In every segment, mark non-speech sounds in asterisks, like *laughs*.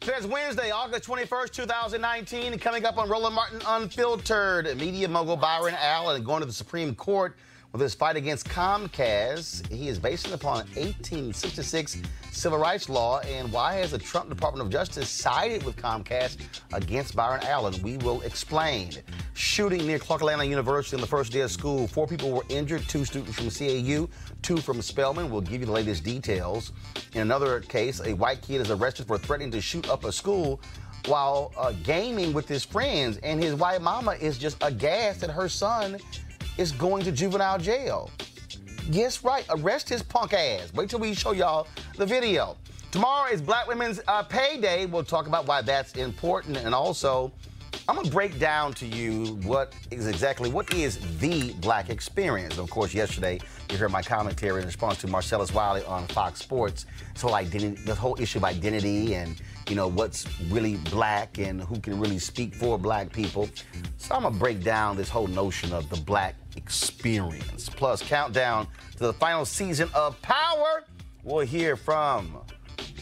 Today's Wednesday, August 21st, 2019. Coming up on Roland Martin Unfiltered, media mogul Byron Allen going to the Supreme Court with his fight against Comcast. He is basing it upon 1866 civil rights law. And why has the Trump Department of Justice sided with Comcast against Byron Allen? We will explain. Shooting near Clark Atlanta University on the first day of school. Four people were injured, two students from CAU, two from Spelman. We'll give you the latest details. In another case, a white kid is arrested for threatening to shoot up a school while uh, gaming with his friends, and his white mama is just aghast that her son is going to juvenile jail. Yes, right. Arrest his punk ass. Wait till we show y'all the video. Tomorrow is Black Women's uh, Pay Day. We'll talk about why that's important, and also I'm gonna break down to you what is exactly what is the black experience. Of course, yesterday you heard my commentary in response to Marcellus Wiley on Fox Sports. This whole identity, this whole issue of identity, and you know what's really black and who can really speak for black people. So I'm gonna break down this whole notion of the black experience. Plus, countdown to the final season of Power. We'll hear from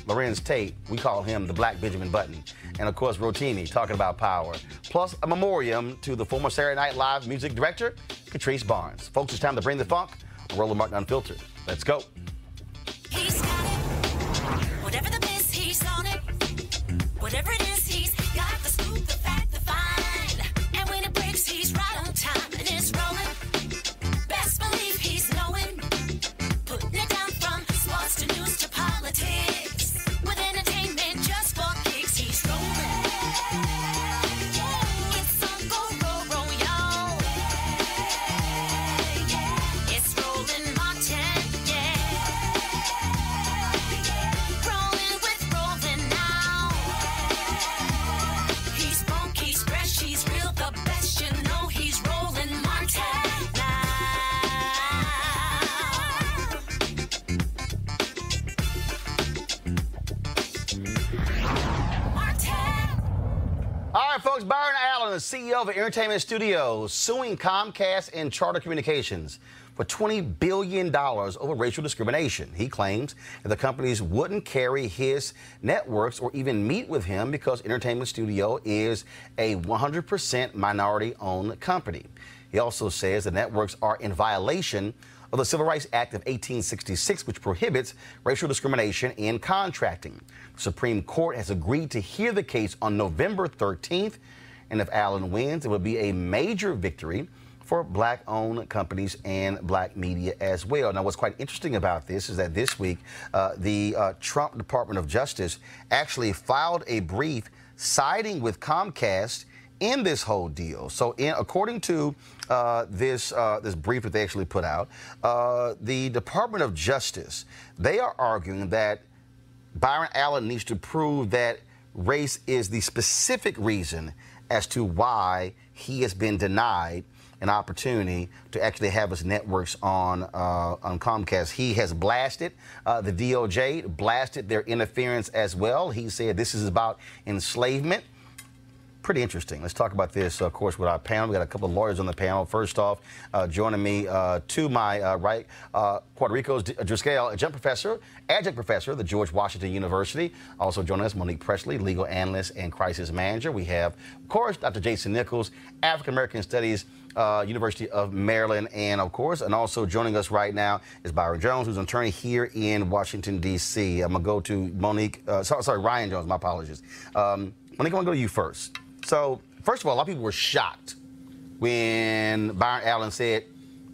Larenz Tate. We call him the Black Benjamin Button. And of course, Rotimi talking about power. Plus, a memoriam to the former Saturday Night Live music director, Katreese Barnes. Folks, it's time to bring the funk on Roland Martin Unfiltered. Let's go. He's got it. Whatever the he's on it. Whatever it is, the CEO of Entertainment Studios, suing Comcast and Charter Communications for $20 billion over racial discrimination. He claims that the companies wouldn't carry his networks or even meet with him because Entertainment Studio is a 100% minority owned company. He also says the networks are in violation of the Civil Rights Act of 1866, which prohibits racial discrimination in contracting. Supreme Court has agreed to hear the case on November 13th, and if Allen wins, it would be a major victory for black owned companies and black media as well. Now, what's quite interesting about this is that this week, uh, the uh, Trump Department of Justice actually filed a brief siding with Comcast in this whole deal. So, in, according to uh, this uh, this brief that they actually put out, uh, the Department of Justice they are arguing that Byron Allen needs to prove that race is the specific reason as to why he has been denied an opportunity to actually have his networks on uh, on Comcast. He has blasted uh, the DOJ, blasted their interference as well. He said this is about enslavement pretty interesting. Let's talk about this, of course, with our panel. We got a couple of lawyers on the panel. First off, uh, joining me uh, to my uh, right, uh, Quardricos Driskell, adjunct professor, adjunct professor at the George Washington University. Also joining us, Monique Presley, legal analyst and crisis manager. We have, of course, Dr. Jason Nichols, African American Studies. Uh, University of Maryland, and of course, and also joining us right now is Byron Jones, who's an attorney here in Washington D.C. I'm gonna go to Monique. Uh, sorry, sorry, Ryan Jones. My apologies. Um, Monique, I'm gonna go to you first. So, first of all, a lot of people were shocked when Byron Allen said,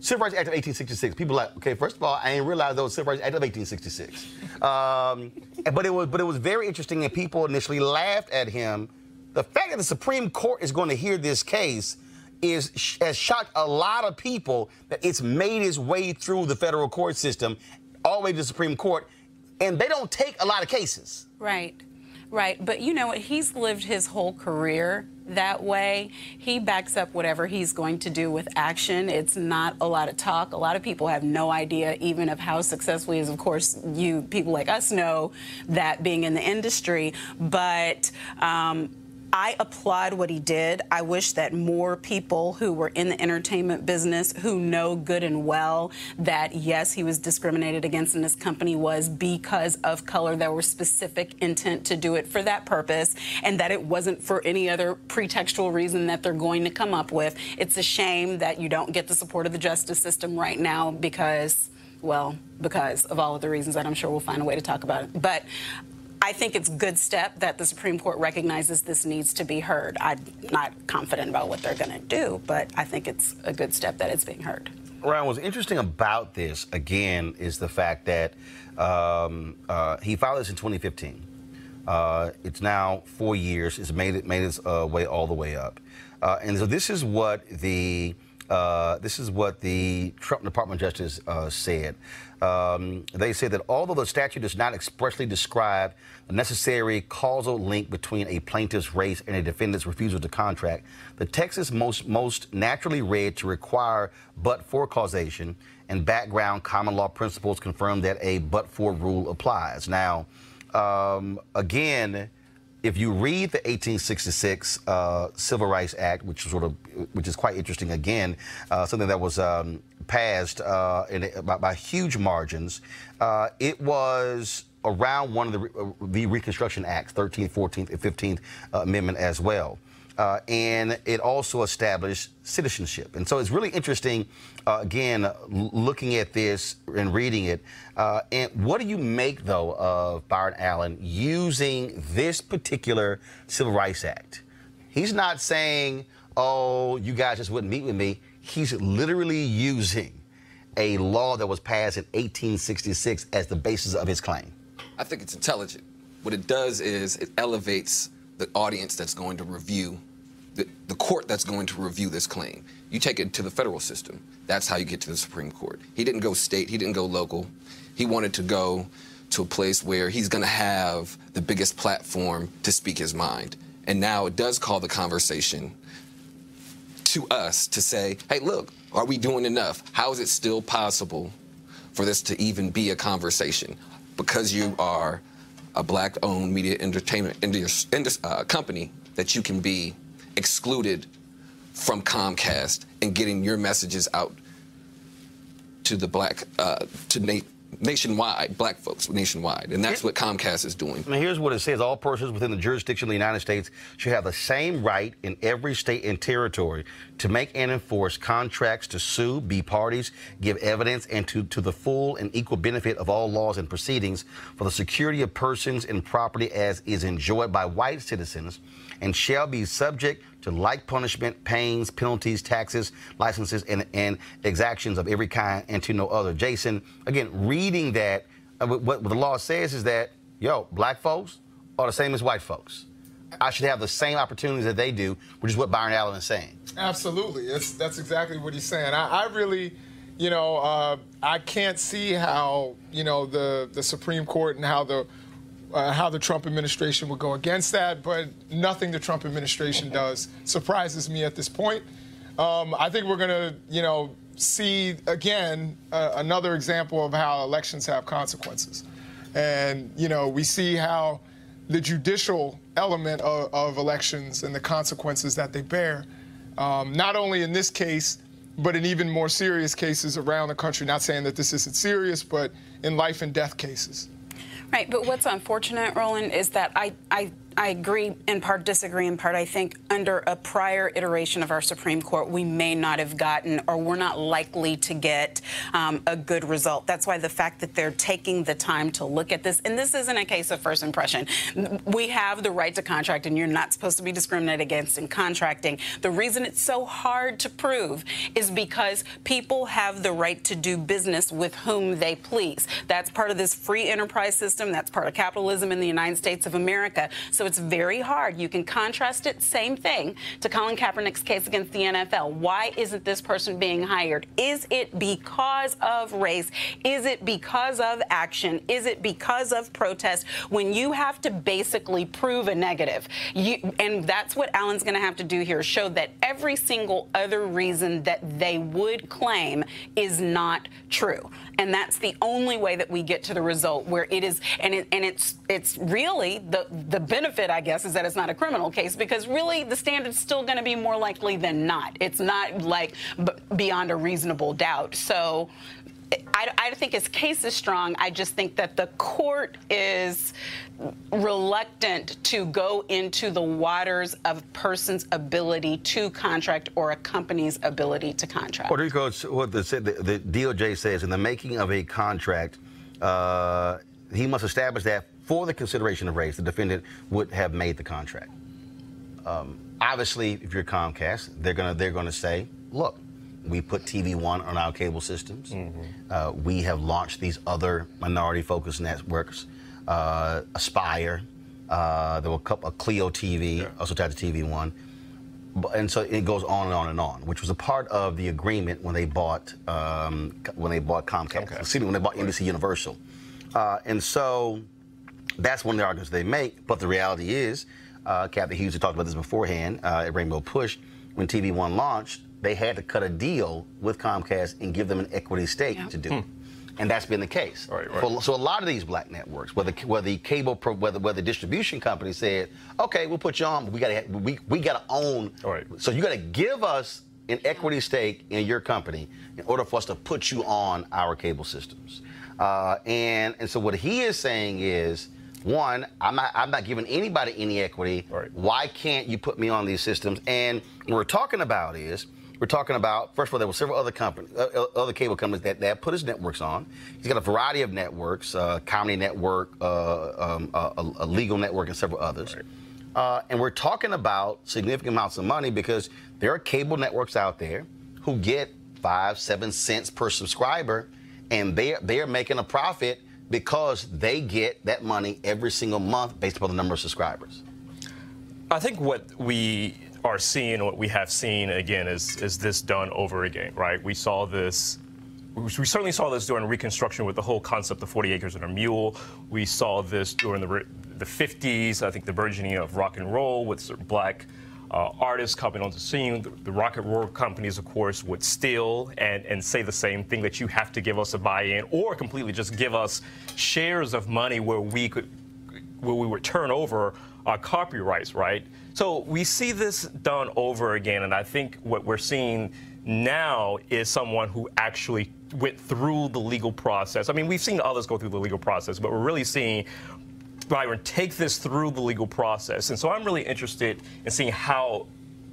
Civil Rights Act of 1866. People like, okay, first of all, I didn't realize that was Civil Rights Act of 1866. um, *laughs* but it was, but it was very interesting, and people initially laughed at him. The fact that the Supreme Court is going to hear this case is has shocked a lot of people that it's made its way through the federal court system, all the way to the Supreme Court, and they don't take a lot of cases. Right. Right, but you know what? He's lived his whole career that way. He backs up whatever he's going to do with action. It's not a lot of talk. A lot of people have no idea, even of how successful he is. Of course, you people like us know that being in the industry, but. Um, I applaud what he did. I wish that more people who were in the entertainment business who know good and well that yes, he was discriminated against and his company was because of color. There was specific intent to do it for that purpose and that it wasn't for any other pretextual reason that they're going to come up with. It's a shame that you don't get the support of the justice system right now because well, because of all of the reasons that I'm sure we'll find a way to talk about it. But I think it's good step that the Supreme Court recognizes this needs to be heard. I'm not confident about what they're going to do, but I think it's a good step that it's being heard. Ryan, what's interesting about this, again, is the fact that um, uh, he filed this in 2015. Uh, it's now four years. It's made it made its uh, way all the way up, uh, and so this is what the uh, this is what the Trump Department of Justice uh, said. Um, they said that although the statute does not expressly describe the necessary causal link between a plaintiff's race and a defendant's refusal to contract, the text is most, most naturally read to require but for causation, and background common law principles confirm that a but for rule applies. Now, um, again, if you read the 1866 uh, Civil Rights Act, which sort of, which is quite interesting, again, uh, something that was um, passed uh, in, by, by, huge margins, uh, it was around one of the, uh, the Reconstruction Acts, 13th, 14th, and 15th uh, Amendment as well. Uh, and it also established citizenship. And so it's really interesting, uh, again, looking at this and reading it. Uh, and what do you make, though, of Byron Allen using this particular Civil Rights Act? He's not saying, oh, you guys just wouldn't meet with me. He's literally using a law that was passed in 1866 as the basis of his claim. I think it's intelligent. What it does is it elevates the audience that's going to review, the, the court that's going to review this claim. You take it to the federal system. That's how you get to the Supreme Court. He didn't go state, he didn't go local. He wanted to go to a place where he's going to have the biggest platform to speak his mind. And now it does call the conversation to us to say, hey, look, are we doing enough? How is it still possible for this to even be a conversation? Because you are a black owned media entertainment uh, company that you can be excluded from Comcast and getting your messages out to the black, uh, to na- nationwide, black folks nationwide. And that's what Comcast is doing. Here's what it says all persons within the jurisdiction of the United States should have the same right in every state and territory to make and enforce contracts, to sue, be parties, give evidence, and to, to the full and equal benefit of all laws and proceedings for the security of persons and property as is enjoyed by white citizens and shall be subject to like punishment, pains, penalties, taxes, licenses, and, and exactions of every kind, and to no other. Jason, again, reading that, uh, what, what the law says is that, yo, black folks are the same as white folks. I should have the same opportunities that they do, which is what Byron Allen is saying. Absolutely. It's, that's exactly what he's saying. I, I really, you know, uh, I can't see how, you know, the, the Supreme Court and how the uh, how the Trump administration would go against that, but nothing the Trump administration does surprises me at this point. Um, I think we're going to, you know, see again uh, another example of how elections have consequences. And, you know, we see how the judicial element of, of elections and the consequences that they bear, um, not only in this case, but in even more serious cases around the country. Not saying that this isn't serious, but in life and death cases. Right, but what's unfortunate, Roland, is that I, I I agree in part, disagree in part. I think under a prior iteration of our Supreme Court, we may not have gotten, or we're not likely to get, um, a good result. That's why the fact that they're taking the time to look at this, and this isn't a case of first impression. We have the right to contract, and you're not supposed to be discriminated against in contracting. The reason it's so hard to prove is because people have the right to do business with whom they please. That's part of this free enterprise system. That's part of capitalism in the United States of America. So it's very hard. You can contrast it, same thing, to Colin Kaepernick's case against the NFL. Why isn't this person being hired? Is it because of race? Is it because of action? Is it because of protest? When you have to basically prove a negative, you, and that's what Allen's going to have to do here, show that every single other reason that they would claim is not true. And that's the only way that we get to the result where it is, and, it, and it's it's really the the benefit, I guess, is that it's not a criminal case because really the standard's still going to be more likely than not. It's not like beyond a reasonable doubt. So. I, I think his case is strong. I just think that the court is reluctant to go into the waters of person's ability to contract or a company's ability to contract. Puerto Rico, what the, the, the DOJ says in the making of a contract, uh, he must establish that for the consideration of race, the defendant would have made the contract. Um, obviously, if you're Comcast, they're gonna they're gonna say, look, we put TV One on our cable systems. Mm-hmm. Uh, we have launched these other minority-focused networks, uh, Aspire. Uh, there were a couple, of Cleo TV, also tied to TV One. And so it goes on and on and on, which was a part of the agreement when they bought um, when they bought Comcast. Excuse me, when they bought NBC Universal. Uh, and so that's one of the arguments they make. But the reality is, uh, Cathy Hughes had talked about this beforehand uh, at Rainbow Push. When TV One launched, they had to cut a deal with Comcast and give them an equity stake to do it. And that's been the case. Right, right. For- so a lot of these black networks, whether whether the cable, pro, whether whether distribution company said, okay, we'll put you on, but we got to we we got to own. Right. So you got to give us an equity stake in your company in order for us to put you on our cable systems. Uh, and and so what he is saying is, one, I'm not I'm not giving anybody any equity. Right. Why can't you put me on these systems? And what we're talking about is. We're talking about first of all, there were several other companies, uh, other cable companies that, that put his networks on. He's got a variety of networks, uh, comedy network, uh, um, a, a legal network, and several others. Uh, and we're talking about significant amounts of money because there are cable networks out there who get five, seven cents per subscriber, and they're they're making a profit because they get that money every single month based upon the number of subscribers. I think what we are seeing, what we have seen again, is is this done over again, right? We saw this. We certainly saw this during Reconstruction with the whole concept of 40 acres and a mule. We saw this during the the 50s. I think the burgeoning of rock and roll with black uh, artists coming onto the scene. The, the rock and roll companies, of course, would steal and, and say the same thing that you have to give us a buy-in, or completely just give us shares of money where we could where we would turn over our copyrights, right? So we see this done over again, and I think what we're seeing now is someone who actually went through the legal process. I mean, we've seen others go through the legal process, but we're really seeing Byron take this through the legal process. And so I'm really interested in seeing how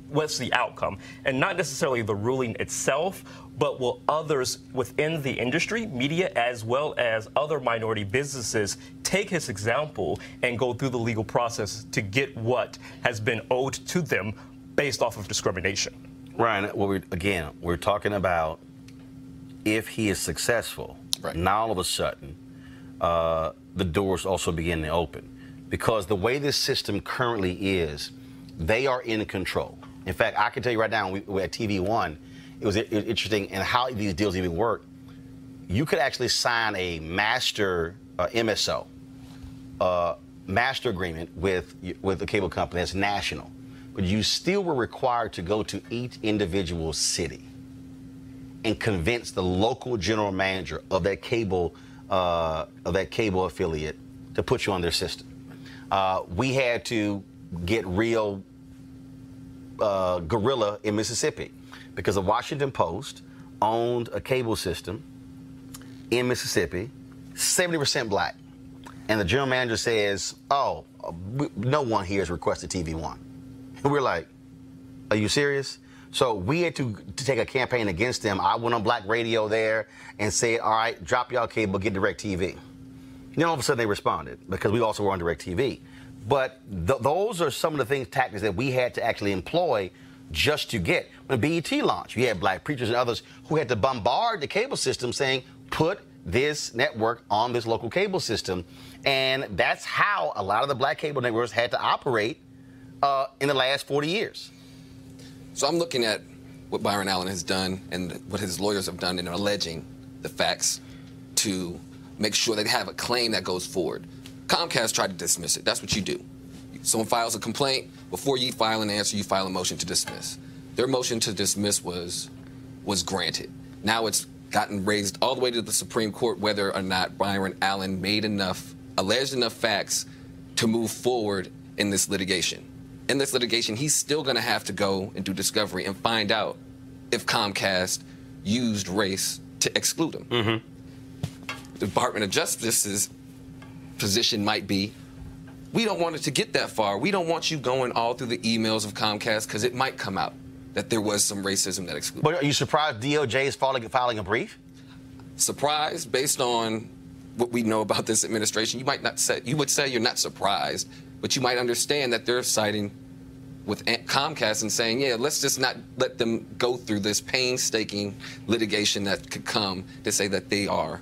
what's the outcome and not necessarily the ruling itself but will others within the industry media as well as other minority businesses take his example and go through the legal process to get what has been owed to them based off of discrimination Ryan, well, we again, we're talking about if he is successful. Right. Now all of a sudden, uh, the doors also begin to open, because the way this system currently is, they are in control. In fact, I can tell you right now, we, we at TV One, it was i- interesting and how these deals even work. You could actually sign a master uh, MSO, uh, master agreement with with a cable company that's national, but you still were required to go to each individual city and convince the local general manager of that cable uh, of that cable affiliate to put you on their system. Uh, we had to get real uh, guerrilla in Mississippi because the Washington Post owned a cable system in Mississippi, 70% black. And the general manager says, Oh, no one here has requested TV One. *laughs* And we're like, Are you serious? So we had to, to take a campaign against them. I went on black radio there and said, All right, drop y'all cable, get DirecTV. Then all of a sudden they responded because we also were on DirecTV. But th- those are some of the things, tactics that we had to actually employ just to get. When BET launched, you had black preachers and others who had to bombard the cable system saying, put this network on this local cable system. And that's how a lot of the black cable networks had to operate uh, in the last 40 years. So I'm looking at what Byron Allen has done and what his lawyers have done in alleging the facts to make sure they have a claim that goes forward. Comcast tried to dismiss it. That's what you do. Someone files a complaint, before you file an answer, you file a motion to dismiss. Their motion to dismiss was was granted. Now it's gotten raised all the way to the Supreme Court whether or not Byron Allen made enough, alleged enough facts to move forward in this litigation. In this litigation, he's still going to have to go and do discovery and find out if Comcast used race to exclude him. Mm-hmm. The Department of Justice's position might be we don't want it to get that far. We don't want you going all through the emails of Comcast because it might come out that there was some racism that excluded. But are you surprised DOJ is filing, filing a brief? surprised based on what we know about this administration. You might not say you would say you're not surprised, but you might understand that they're siding with Comcast and saying, yeah, let's just not let them go through this painstaking litigation that could come to say that they are.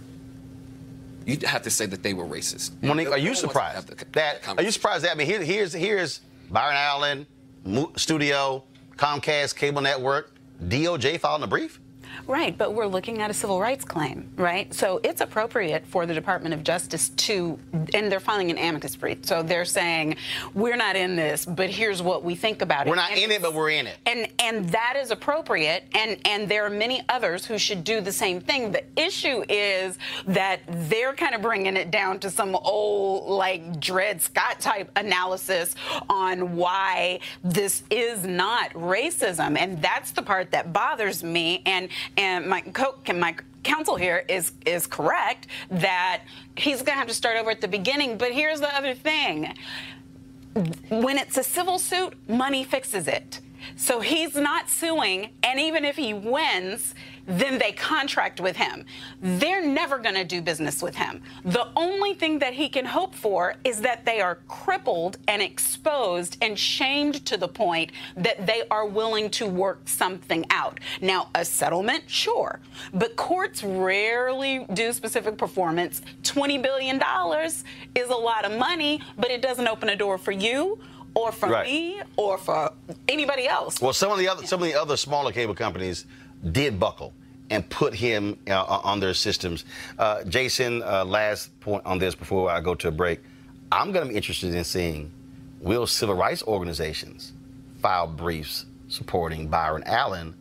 You'd have to say that they were racist. Monique, No are you surprised that? that Are you surprised that? I mean, here, here's here's Byron Allen, Mo- Studio, Comcast Cable Network, DOJ filing a brief. Right, but we're looking at a civil rights claim, right? So it's appropriate for the Department of Justice to, and they're filing an amicus brief. So they're saying, we're not in this, but here's what we think about it. We're not And in it, but we're in it. And and that is appropriate, and and there are many others who should do the same thing. The issue is that they're kind of bringing it down to some old like Dred Scott type analysis on why this is not racism, and that's the part that bothers me. And and my my counsel here is is correct that he's going to have to start over at the beginning. But here's the other thing when it's a civil suit, money fixes it. So he's not suing, and even if he wins, then they contract with him. They're never going to do business with him. The only thing that he can hope for is that they are crippled and exposed and shamed to the point that they are willing to work something out. Now, a settlement, sure, but courts rarely do specific performance. $20 billion is a lot of money, but it doesn't open a door for you or for Right. me or for anybody else. Well, some of the other some of the other smaller cable companies did buckle and put him uh, on their systems. Uh, Jason, uh, last point on this before I go to a break. I'm going to be interested in seeing will civil rights organizations file briefs supporting Byron Allen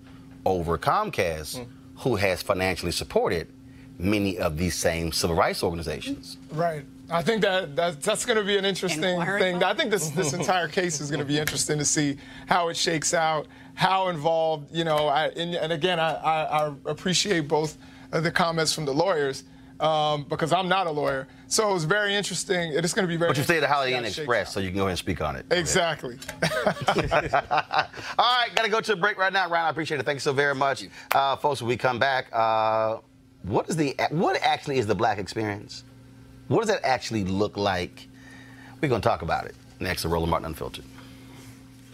over Comcast, who has financially supported many of these same civil rights organizations. Right. I think that, that that's going to be an interesting Inquiry thing. fund? I think this this entire case is going to be interesting to see how it shakes out, how involved. You know, I, and, and again, I, I, I appreciate both the comments from the lawyers um, because I'm not a lawyer. So it was very interesting. It is going to be very. But you stay at the Holiday Inn see how it shakes Express, out. so you can go ahead and speak on it. Exactly. *laughs* All right, got to go to a break right now. Ryan, I appreciate it. Thank you so very much. Uh, folks, when we come back, uh, what is the what actually is the black experience? What does that actually look like? We're going to talk about it next to Roland Martin Unfiltered.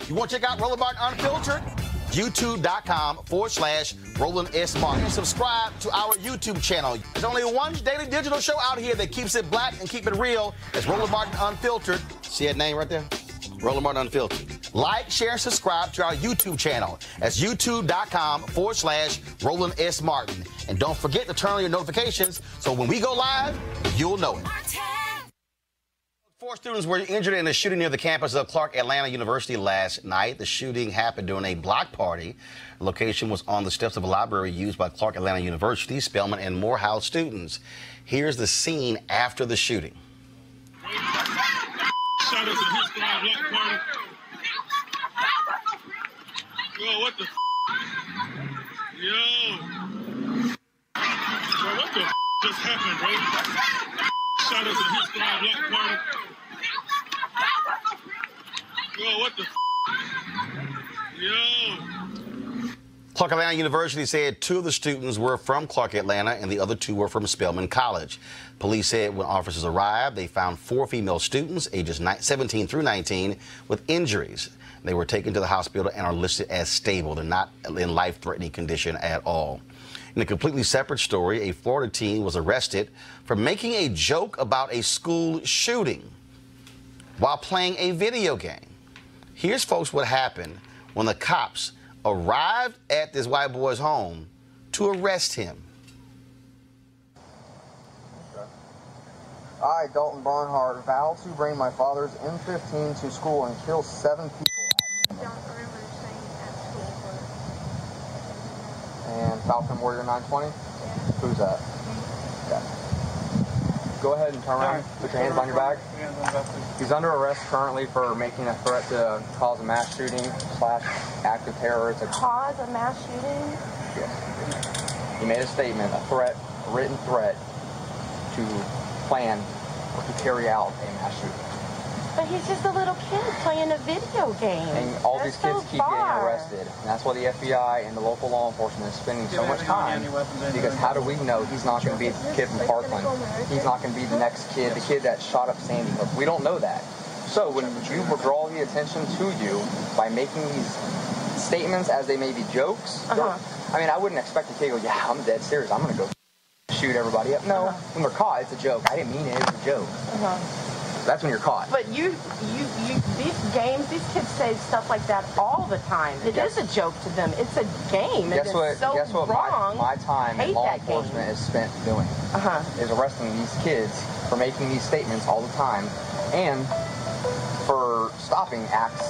You want to check out Roland Martin Unfiltered? YouTube.com forward slash Roland S. Martin. Subscribe to our YouTube channel. There's only one daily digital show out here that keeps it black and keep it real. It's Roland Martin Unfiltered. See that name right there? Roland Martin Unfiltered. Like, share, subscribe to our YouTube channel. That's youtube.com forward slash Roland S. Martin. And don't forget to turn on your notifications so when we go live, you'll know it. Four students were injured in a shooting near the campus of Clark Atlanta University last night. The shooting happened during a block party. The location was on the steps of a library used by Clark Atlanta University, Spelman, and Morehouse students. Here's the scene after the shooting. Shout out to his party. Yo, what the? Yo. Bro, what the just happened, bro? His party. Yo, what the? Yo. Clark Atlanta University said two of the students were from Clark Atlanta and the other two were from Spelman College. Police said when officers arrived, they found four female students, ages 17 through 19, with injuries. They were taken to the hospital and are listed as stable. They're not in life threatening condition at all. In a completely separate story, a Florida teen was arrested for making a joke about a school shooting while playing a video game. Here's, folks, what happened when the cops arrived at this white boy's home to arrest him. I, Dalton Barnhart, vow to bring my father's M15 to school and kill seven people. Don't remember saying that school. And Falcon Warrior 920? Who's that? Okay. Go ahead and turn around. Put your hands on your back. He's under arrest currently for making a threat to cause a mass shooting slash act of terror. It's a Cause a mass shooting? Yes. He made a statement, a threat, a written threat to plan to carry out a mass shooting. But he's just a little kid playing a video game. And all That's these kids so keep far. getting arrested. And that's why the FBI and the local law enforcement is spending so much time. Because how do we know he's not going to be the kid from Parkland? He's not going to be the next kid, the kid that shot up Sandy Hook. We don't know that. So when you draw the attention to you by making these statements as they may be jokes, Uh-huh. I mean, I wouldn't expect a kid to go, yeah, I'm dead serious. I'm going to go shoot everybody up. No, when they're caught, it's a joke. I didn't mean it. It's a joke. Uh-huh. That's when you're caught. But you, you, you, these games, these kids say stuff like that all the time. It is a joke to them. It's a game. Guess it's what? so guess what? wrong. My, my time in law that game. enforcement is spent doing Uh-huh. is arresting these kids for making these statements all the time, and for stopping acts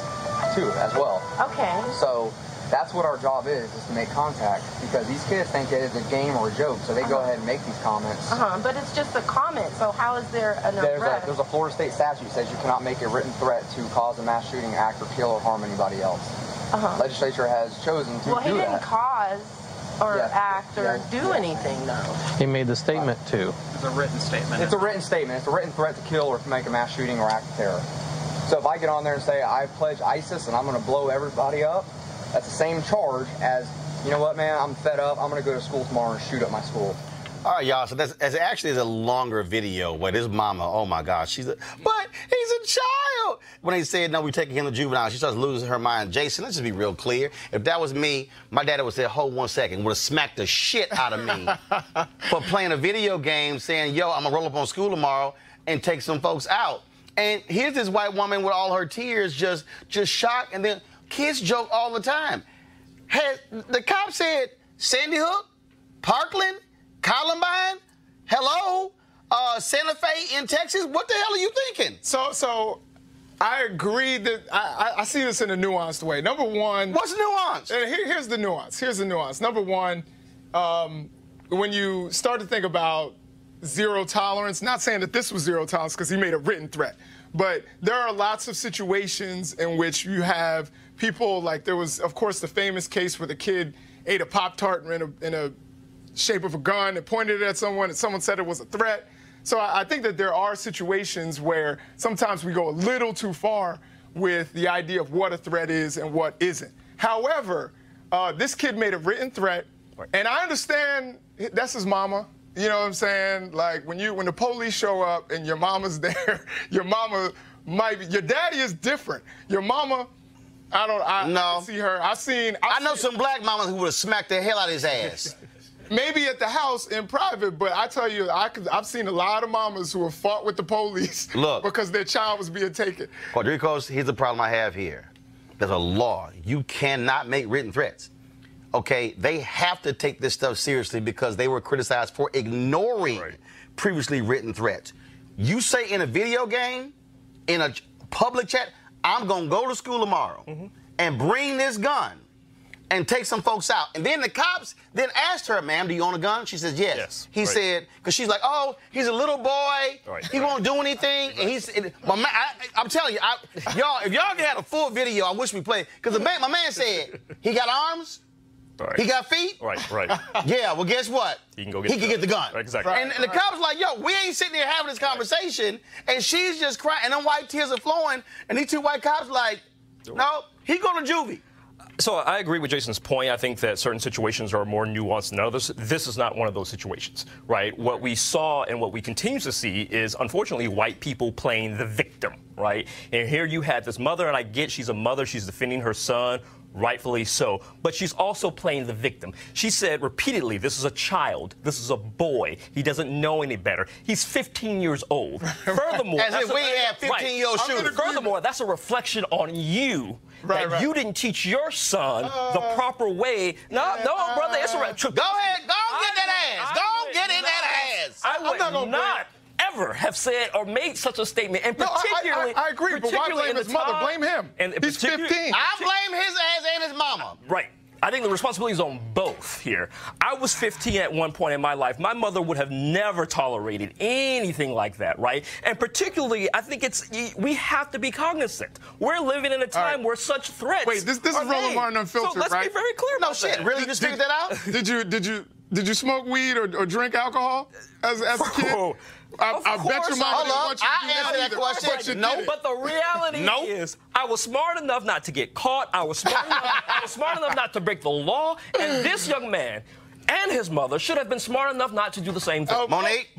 too as well. Okay. So that's what our job is: is to make contact because these kids think it is a game or a joke, so they go Uh-huh. ahead and make these comments. Uh-huh. But it's just a comment. So how is there an There's a, arrest? there's a Florida state statute that says you cannot make a written threat to cause a mass shooting, act, or kill or harm anybody else. Uh-huh. Legislature has chosen to well, he do didn't that. cause or Yes. act or Yes. do anything though. He made the statement too. It's a written statement. It's a written statement. It's a written threat to kill or to make a mass shooting or act of terror. So if I get on there and say I pledge ISIS and I'm going to blow everybody up, that's the same charge as, you know what, man, I'm fed up. I'm going to go to school tomorrow and shoot up my school. All right, y'all. So that's, that's actually is a longer video where this mama, oh my gosh, she's a, but he's a child. When they said no, we're taking him to juvenile, she starts losing her mind. Jason, let's just be real clear. If that was me, my daddy would say, hold one second, would have smacked the shit out of me *laughs* for playing a video game, saying, yo, I'm gonna roll up on school tomorrow and take some folks out. And here's this white woman with all her tears, just just shocked, and then kids joke all the time. Had the cop said Sandy Hook, Parkland, Columbine, hello, uh, Santa Fe in Texas. What the hell are you thinking? So, so I agree that I, I, I see this in a nuanced way. Number one, what's nuance? Here, here's the nuance. Here's the nuance. Number one, um, when you start to think about zero tolerance, not saying that this was zero tolerance because he made a written threat, but there are lots of situations in which you have people like there was, of course, the famous case where the kid ate a Pop Tart in a, in a shape of a gun and pointed it at someone, and someone said it was a threat. So I, I think that there are situations where sometimes we go a little too far with the idea of what a threat is and what isn't. However, uh, this kid made a written threat, and I understand that's his mama. You know what I'm saying? Like when you when the police show up and your mama's *laughs* there, your mama might be, your daddy is different. Your mama, I don't I, No. I see her. I've seen I know some black mamas who would have smacked the hell out of his ass. maybe at the house in private, but I tell you, I could, I've seen a lot of mamas who have fought with the police *laughs* Look. because their child was being taken. Quardricos, here's the problem I have here. There's a law. You cannot make written threats. Okay, they have to take this stuff seriously because they were criticized for ignoring previously written threats. You say in a video game, in a public chat, I'm gonna go to school tomorrow Mm-hmm. and bring this gun and take some folks out. And then the cops then asked her, ma'am, do you own a gun? She says, yes. Yes, he right. said, because she's like, oh, he's a little boy. Right, he right. won't do anything. And he's, my man, I, I'm telling you, I, y'all, if y'all had a full video, I wish we played. Because man, my man said he got arms, Right. he got feet. Right, right. *laughs* Yeah, well, guess what? He can go get He the can gun. get the gun. Exactly. And, and the cops like, yo, we ain't sitting here having this conversation, and she's just crying, and them white tears are flowing, and these two white cops like, no, he going to juvie. So I agree with Jason's point. I think that certain situations are more nuanced than others. This is not one of those situations, right? What we saw and what we continue to see is, unfortunately, white people playing the victim, right? And here you had this mother, and I get she's a mother, she's defending her son. Rightfully so, but she's also playing the victim. She said repeatedly, This is a child, this is a boy, he doesn't know any better. He's 15 years old. *laughs* Furthermore, As if that's a- we had 15-year-old Right. shooters. Furthermore, that's a reflection on you Right, that right. you didn't teach your son the uh, proper way. No, no, brother, it's a uh, re- Go ahead, go get that ass. Go get in that ass. I would not not, gonna ever have said or made such a statement, and No, I- I- particularly, I agree, but why blame in the his mother? time- Blame him. And He's 15. I blame his ass and his mama. Right. I think the responsibility is on both here. I was 15 at one point in my life. My mother would have never tolerated anything like that, right? And particularly, I think it's we have to be cognizant. We're living in a time right. where such threats. Wait, this- this are is Roland made. Martin Unfiltered, so let's right? be very clear No about shit, that. really? You just figured that out? Did you did you did you smoke weed or, or drink alcohol as, as a kid? Oh, I, of I bet your course mama I- didn't want you to I do answered that either, question. but you No. But the reality Nope. is, I was smart enough not to get caught. I was smart enough. I was smart enough not to break the law. And this young man and his mother should have been smart enough not to do the same thing. Monique,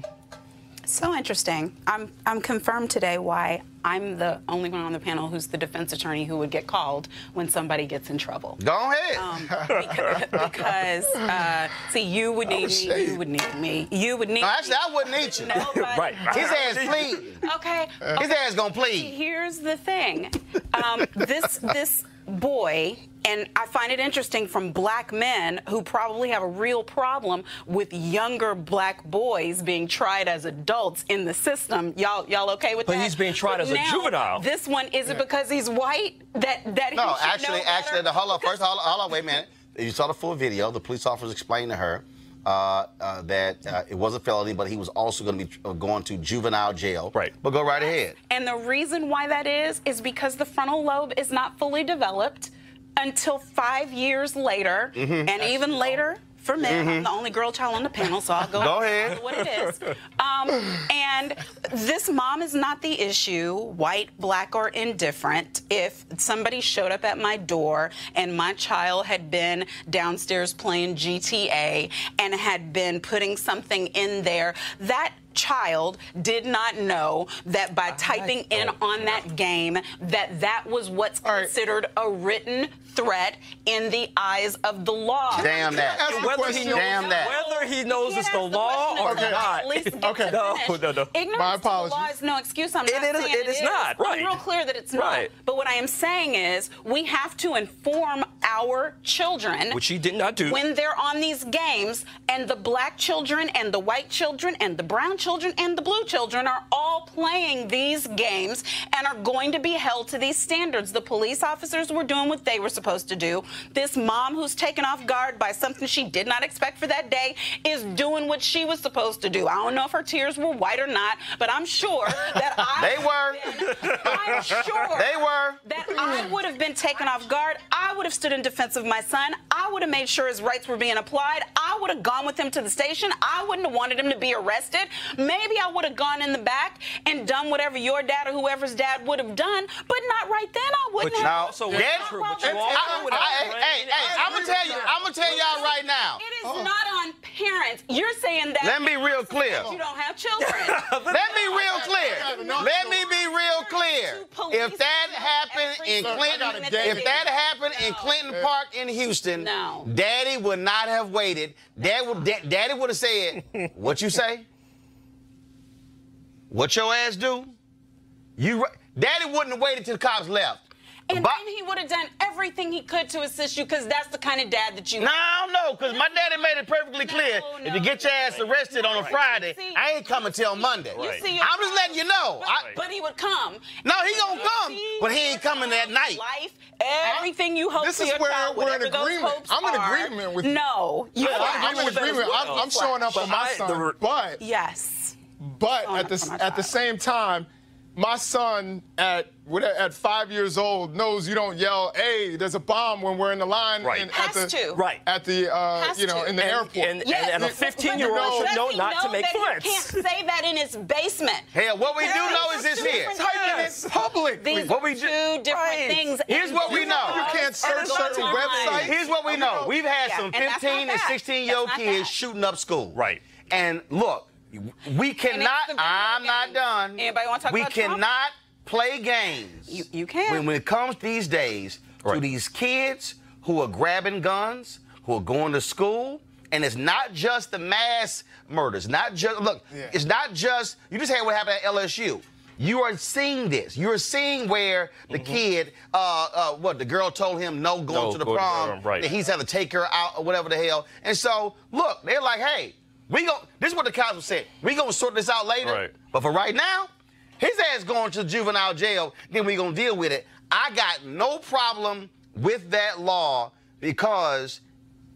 So interesting. I'm I'm confirmed today why I'm the only one on the panel who's the defense attorney who would get called when somebody gets in trouble. go ahead. Um, because, *laughs* because uh, see, you would need me. You would need me. You would need. no, actually, me. I wouldn't need you. Nobody- *laughs* Right. His ass *laughs* pleading. Okay. His ass gonna plead. Here's the thing. Um, this this boy, and I find it interesting from black men who probably have a real problem with younger black boys being tried as adults in the system. Y'all y'all okay with But that? But he's being tried as a juvenile. This one is it because he's white that that No, he should actually, know actually, the, hold on. First, hold on, hold on, wait a minute. *laughs* You saw the full video. The police officers explained to her uh, uh, that uh, it was a felony, but he was also going to be uh, going to juvenile jail. Right. But go right ahead. And the reason why that is, is because the frontal lobe is not fully developed until five years later, Mm-hmm. and even later for men. I'm the only girl child on the panel, so I'll go, *laughs* Go and ahead. what it is. Um, *laughs* and this mom is not the issue, white, black, or indifferent. If somebody showed up at my door and my child had been downstairs playing GTA and had been putting something in there, that child did not know that by typing in on that game that that was what's right. considered a written threat in the eyes of the law. Damn that. Whether he knows, Damn that. whether he knows Can't it's the ask the law or question not. at least get Okay. No, no, no. Ignorance My to the law is no excuse. I'm It not is- saying it is not, right. I'm real clear that it's not. Right. But what I am saying is we have to inform our children Which he did not do. when they're on these games, and the black children and the white children and the brown children and the blue children are all playing these games and are going to be held to these standards. The police officers were doing what they were supposed to do. This mom who's taken off guard by something she did not expect for that day is doing what she was supposed to do. I don't know if her tears were white or not, but I'm sure *laughs* that I They were. I'm *laughs* sure They were. that I would have been taken off guard. I would have stood in defense of my son. I would have made sure his rights were being applied. I would have gone with him to the station. I wouldn't have wanted him to be arrested. Maybe I would have gone in the back and done whatever your dad or whoever's dad would have done, but not right then. I wouldn't But you have. also Not Dad- while but you also would have- I- hey, hey, I'm gonna tell you- I'm gonna tell y'all right now. It is not on parents. You're saying that. Let me be real clear. You don't have children. *laughs* Let me real clear. Let me be real clear. If that happened in Clinton, if that happened in Clinton Park in Houston, Daddy would not have waited. Dad would, Daddy would have said, "What you say? What your ass do? You, Daddy wouldn't have waited till the cops left." And But- then he would have done everything he could to assist you because that's the kind of dad that you No, no, because my daddy made it perfectly clear. if you get your ass arrested on a Friday, I ain't coming till Monday. You see I'm just letting you know. But, I- but he would come. no, he gonna come, but he ain't coming that night. Life, everything you hope This is your where child, we're in agreement. I'm in are, agreement with you. No, you Yeah, are. I'm in agreement. I'm, I'm showing up for my son, but yes, but at the at the same time, my son at at five years old knows you don't yell, "Hey, there's a bomb!" when we're in the line Right. and Has at the to. Right. at the uh, you know to. in the And- airport. and- and- and a 15-year-old you should know not to make that threats. He can't say that in his basement. *laughs* Hell, what we do know is this here. different Typing things. it public. These What we do- two different Right. things. Here's what we know. You can't search certain websites. Here's what we know. We've had Yeah, some and that's not 15 and 16 year old kids shooting up school. Right. And look, we cannot. I'm not done. Anybody wanna talk we about Trump? cannot play games. You, you can. when, when it comes these days to these kids who are grabbing guns, who are going to school, and it's not just the mass murders, not just look, Yeah. it's not just you just had what happened at LSU. You are seeing this. You are seeing where the kid, uh, uh, what the girl told him no going No, to the go to prom, prom, right. that he's had to take her out or whatever the hell. And so look, they're like, hey, we go. This is what the cops said. We gonna sort this out later. Right. But for right now, his ass going to juvenile jail, then we gonna deal with it. I got no problem with that law because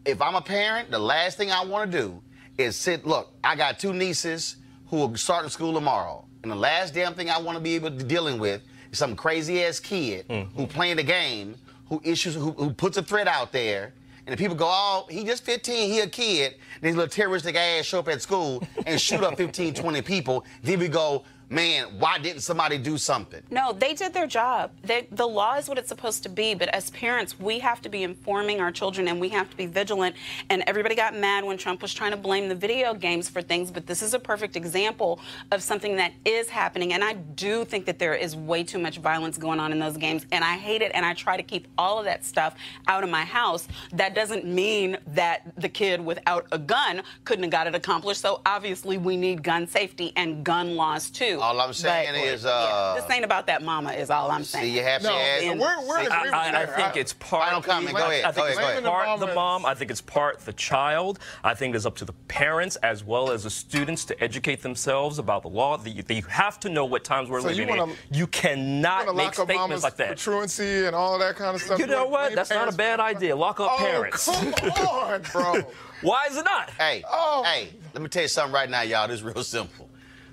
if I'm a parent, the last thing I want to do is sit. Look, I got two nieces who are starting school tomorrow, and the last damn thing I want to be able to dealing with is some crazy ass kid hmm. who playing the game, who issues, who, who puts a threat out there. And the people go, oh, he just 15, he a kid. His little terroristic ass show up at school and shoot up 15, 20 people. Then we go, man, why didn't somebody do something? No, they did their job. They, the law is what it's supposed to be, but as parents, we have to be informing our children and we have to be vigilant. And everybody got mad when Trump was trying to blame the video games for things, but this is a perfect example of something that is happening. And I do think that there is way too much violence going on in those games, and I hate it. And I try to keep all of that stuff out of my house. That doesn't mean that the kid without a gun couldn't have got it accomplished. So obviously, we need gun safety and gun laws too. All I'm saying But- is, yeah, uh, this ain't about that mama, is all I'm saying. See, you have No, to add. we're- we're See, agreement I, I think it's part. Final comment. Go ahead. I think Go it's ahead, part the the mom. mom I think it's part the child. I think it's up to the parents as well as the students to educate themselves about the law. That you, have to know what times we're So you wanna- in. You cannot Wanna make lock up statements mama's like that. truancy and all that kind of stuff. You know want- what? That's not a bad idea. Lock up Oh, parents. come *laughs* on, bro. Why is it not? Hey, Oh. hey, let me tell you something right now, y'all. This is real simple.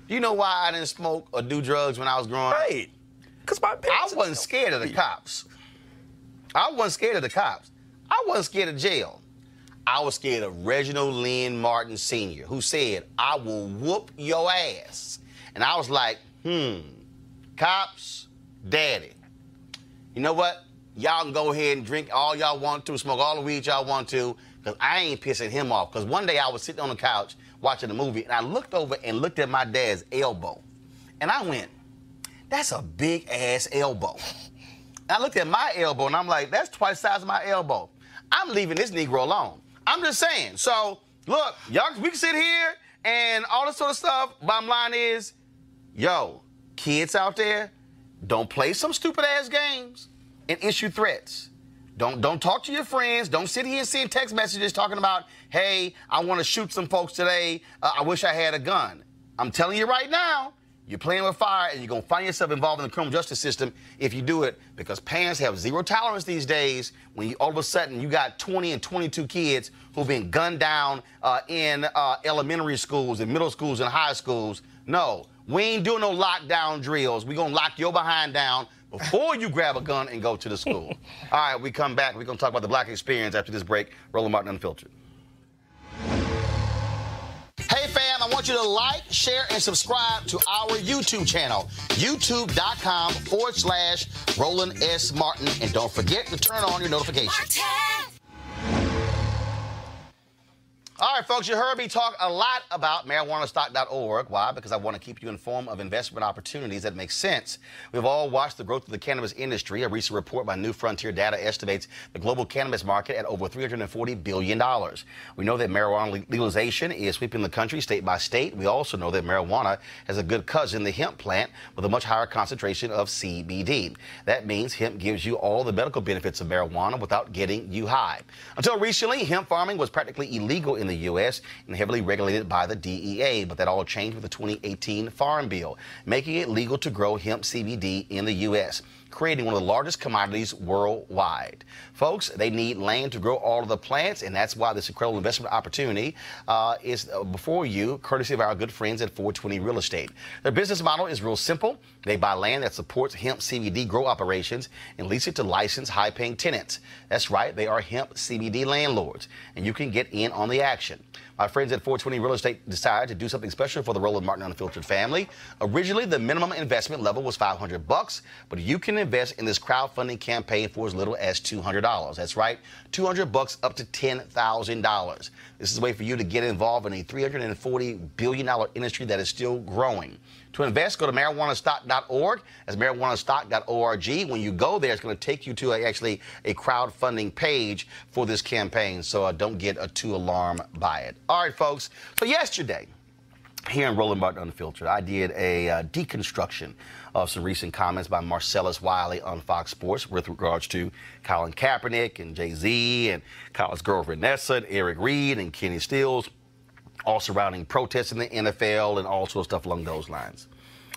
You know why I didn't smoke or do drugs when I was growing up? Right. Because my I wasn't scared of the cops. I wasn't scared of the cops. I wasn't scared of jail. I was scared of Reginald Lynn Martin Sr., who said, I will whoop your ass. And I was like, hmm, cops, daddy. You know what? Y'all can go ahead and drink all y'all want to, smoke all the weed y'all want to, because I ain't pissing him off. Because one day I was sitting on the couch watching a movie, and I looked over and looked at my dad's elbow. And I went, that's a big ass elbow. And I looked at my elbow and I'm like, that's twice the size of my elbow. I'm leaving this Negro alone. I'm just saying. So, look, y'all, we can sit here and all this sort of stuff. Bottom line is, yo, kids out there, don't play some stupid ass games and issue threats. Don't don't talk to your friends. Don't sit here and send text messages talking about, hey, I want to shoot some folks today. Uh, I wish I had a gun. I'm telling you right now, You're playing with fire, and you're gonna find yourself involved in the criminal justice system if you do it. Because parents have zero tolerance these days. When you all of a sudden you got 20 and 22 kids who've been gunned down uh, in uh, elementary schools and middle schools and high schools. No, we ain't doing no lockdown drills. We gonna lock your behind down before you grab a gun and go to the school. *laughs* All right, we come back. We're gonna talk about the black experience after this break. Roland Martin Unfiltered. Hey fam, I want you to like, share, and subscribe to our YouTube channel, youtube.com forward slash Roland S. Martin. And don't forget to turn on your notifications. All right, folks, you heard me talk a lot about marijuanastock.org. Why? Because I want to keep you informed of investment opportunities that make sense. We've all watched the growth of the cannabis industry. A recent report by New Frontier Data estimates the global cannabis market at over $340 billion. We know that marijuana legalization is sweeping the country state by state. We also know that marijuana has a good cousin, the hemp plant, with a much higher concentration of CBD. That means hemp gives you all the medical benefits of marijuana without getting you high. Until recently, hemp farming was practically illegal in the U.S. and heavily regulated by the DEA, but that all changed with the 2018 Farm Bill, making it legal to grow hemp CBD in the U.S creating one of the largest commodities worldwide. Folks, they need land to grow all of the plants, and that's why this incredible investment opportunity uh, is uh, before you, courtesy of our good friends at 420 Real Estate. Their business model is real simple. They buy land that supports hemp CBD grow operations and lease it to licensed high paying tenants. That's right, they are hemp CBD landlords, and you can get in on the action. My friends at 420 Real Estate decided to do something special for the Roland Martin Unfiltered family. Originally, the minimum investment level was 500 bucks, but you can invest in this crowdfunding campaign for as little as $200. That's right, 200 bucks up to $10,000. This is a way for you to get involved in a $340 billion industry that is still growing. To invest, go to marijuanastock.org. That's marijuanastock.org. When you go there, it's going to take you to a, actually a crowdfunding page for this campaign. So uh, don't get uh, too alarmed by it. All right, folks. So yesterday, here in Roland Martin Unfiltered, I did a uh, deconstruction of some recent comments by Marcellus Wiley on Fox Sports with regards to Colin Kaepernick and Jay Z and Colin's girlfriend Nessa and Eric Reid and Kenny Stills all surrounding protests in the NFL and all sorts of stuff along those lines.